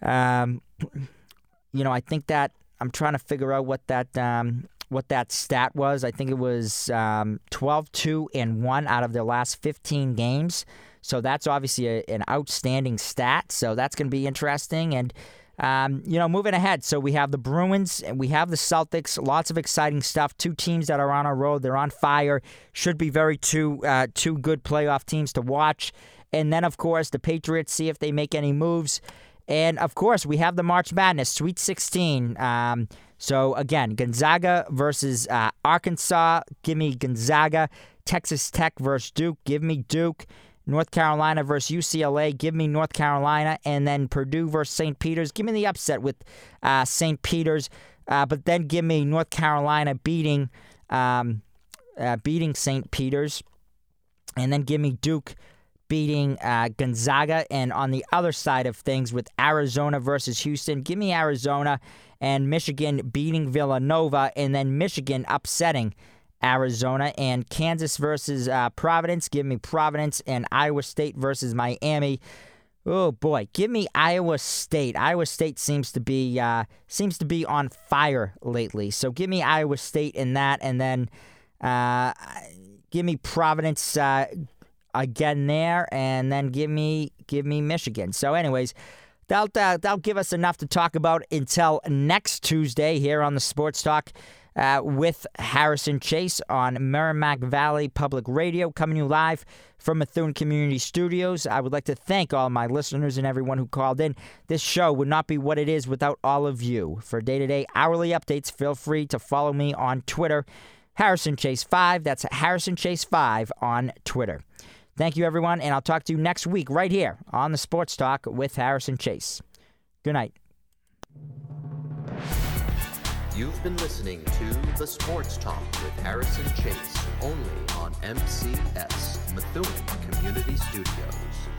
[SPEAKER 2] um, you know, I think that I'm trying to figure out what that um, what that stat was. I think it was um, 12, 2, and 1 out of their last 15 games. So that's obviously a, an outstanding stat. So that's going to be interesting. And um, you know, moving ahead, so we have the Bruins and we have the Celtics. Lots of exciting stuff. Two teams that are on a road. They're on fire. Should be very two uh, two good playoff teams to watch. And then, of course, the Patriots. See if they make any moves. And of course, we have the March Madness Sweet 16. Um, so again, Gonzaga versus uh, Arkansas. Give me Gonzaga. Texas Tech versus Duke. Give me Duke. North Carolina versus UCLA. Give me North Carolina. And then Purdue versus St. Peter's. Give me the upset with uh, St. Peter's. Uh, but then give me North Carolina beating um, uh, beating St. Peter's. And then give me Duke beating uh, Gonzaga. And on the other side of things with Arizona versus Houston, give me Arizona and Michigan beating Villanova. And then Michigan upsetting Arizona, and Kansas versus uh, Providence. Give me Providence and Iowa State versus Miami. Oh boy, give me Iowa State. Iowa State seems to be uh, seems to be on fire lately. So give me Iowa State in that, and then uh, give me Providence uh, again there, and then give me give me Michigan. So, anyways. That'll, that'll give us enough to talk about until next Tuesday here on the Sports Talk uh, with Harrison Chase on Merrimack Valley Public Radio, coming to you live from Methuen Community Studios. I would like to thank all my listeners and everyone who called in. This show would not be what it is without all of you. For day to day hourly updates, feel free to follow me on Twitter Harrison Chase 5. That's Harrison Chase 5 on Twitter. Thank you, everyone, and I'll talk to you next week right here on the Sports Talk with Harrison Chase. Good night.
[SPEAKER 1] You've been listening to The Sports Talk with Harrison Chase, only on MCS, Methuen Community Studios.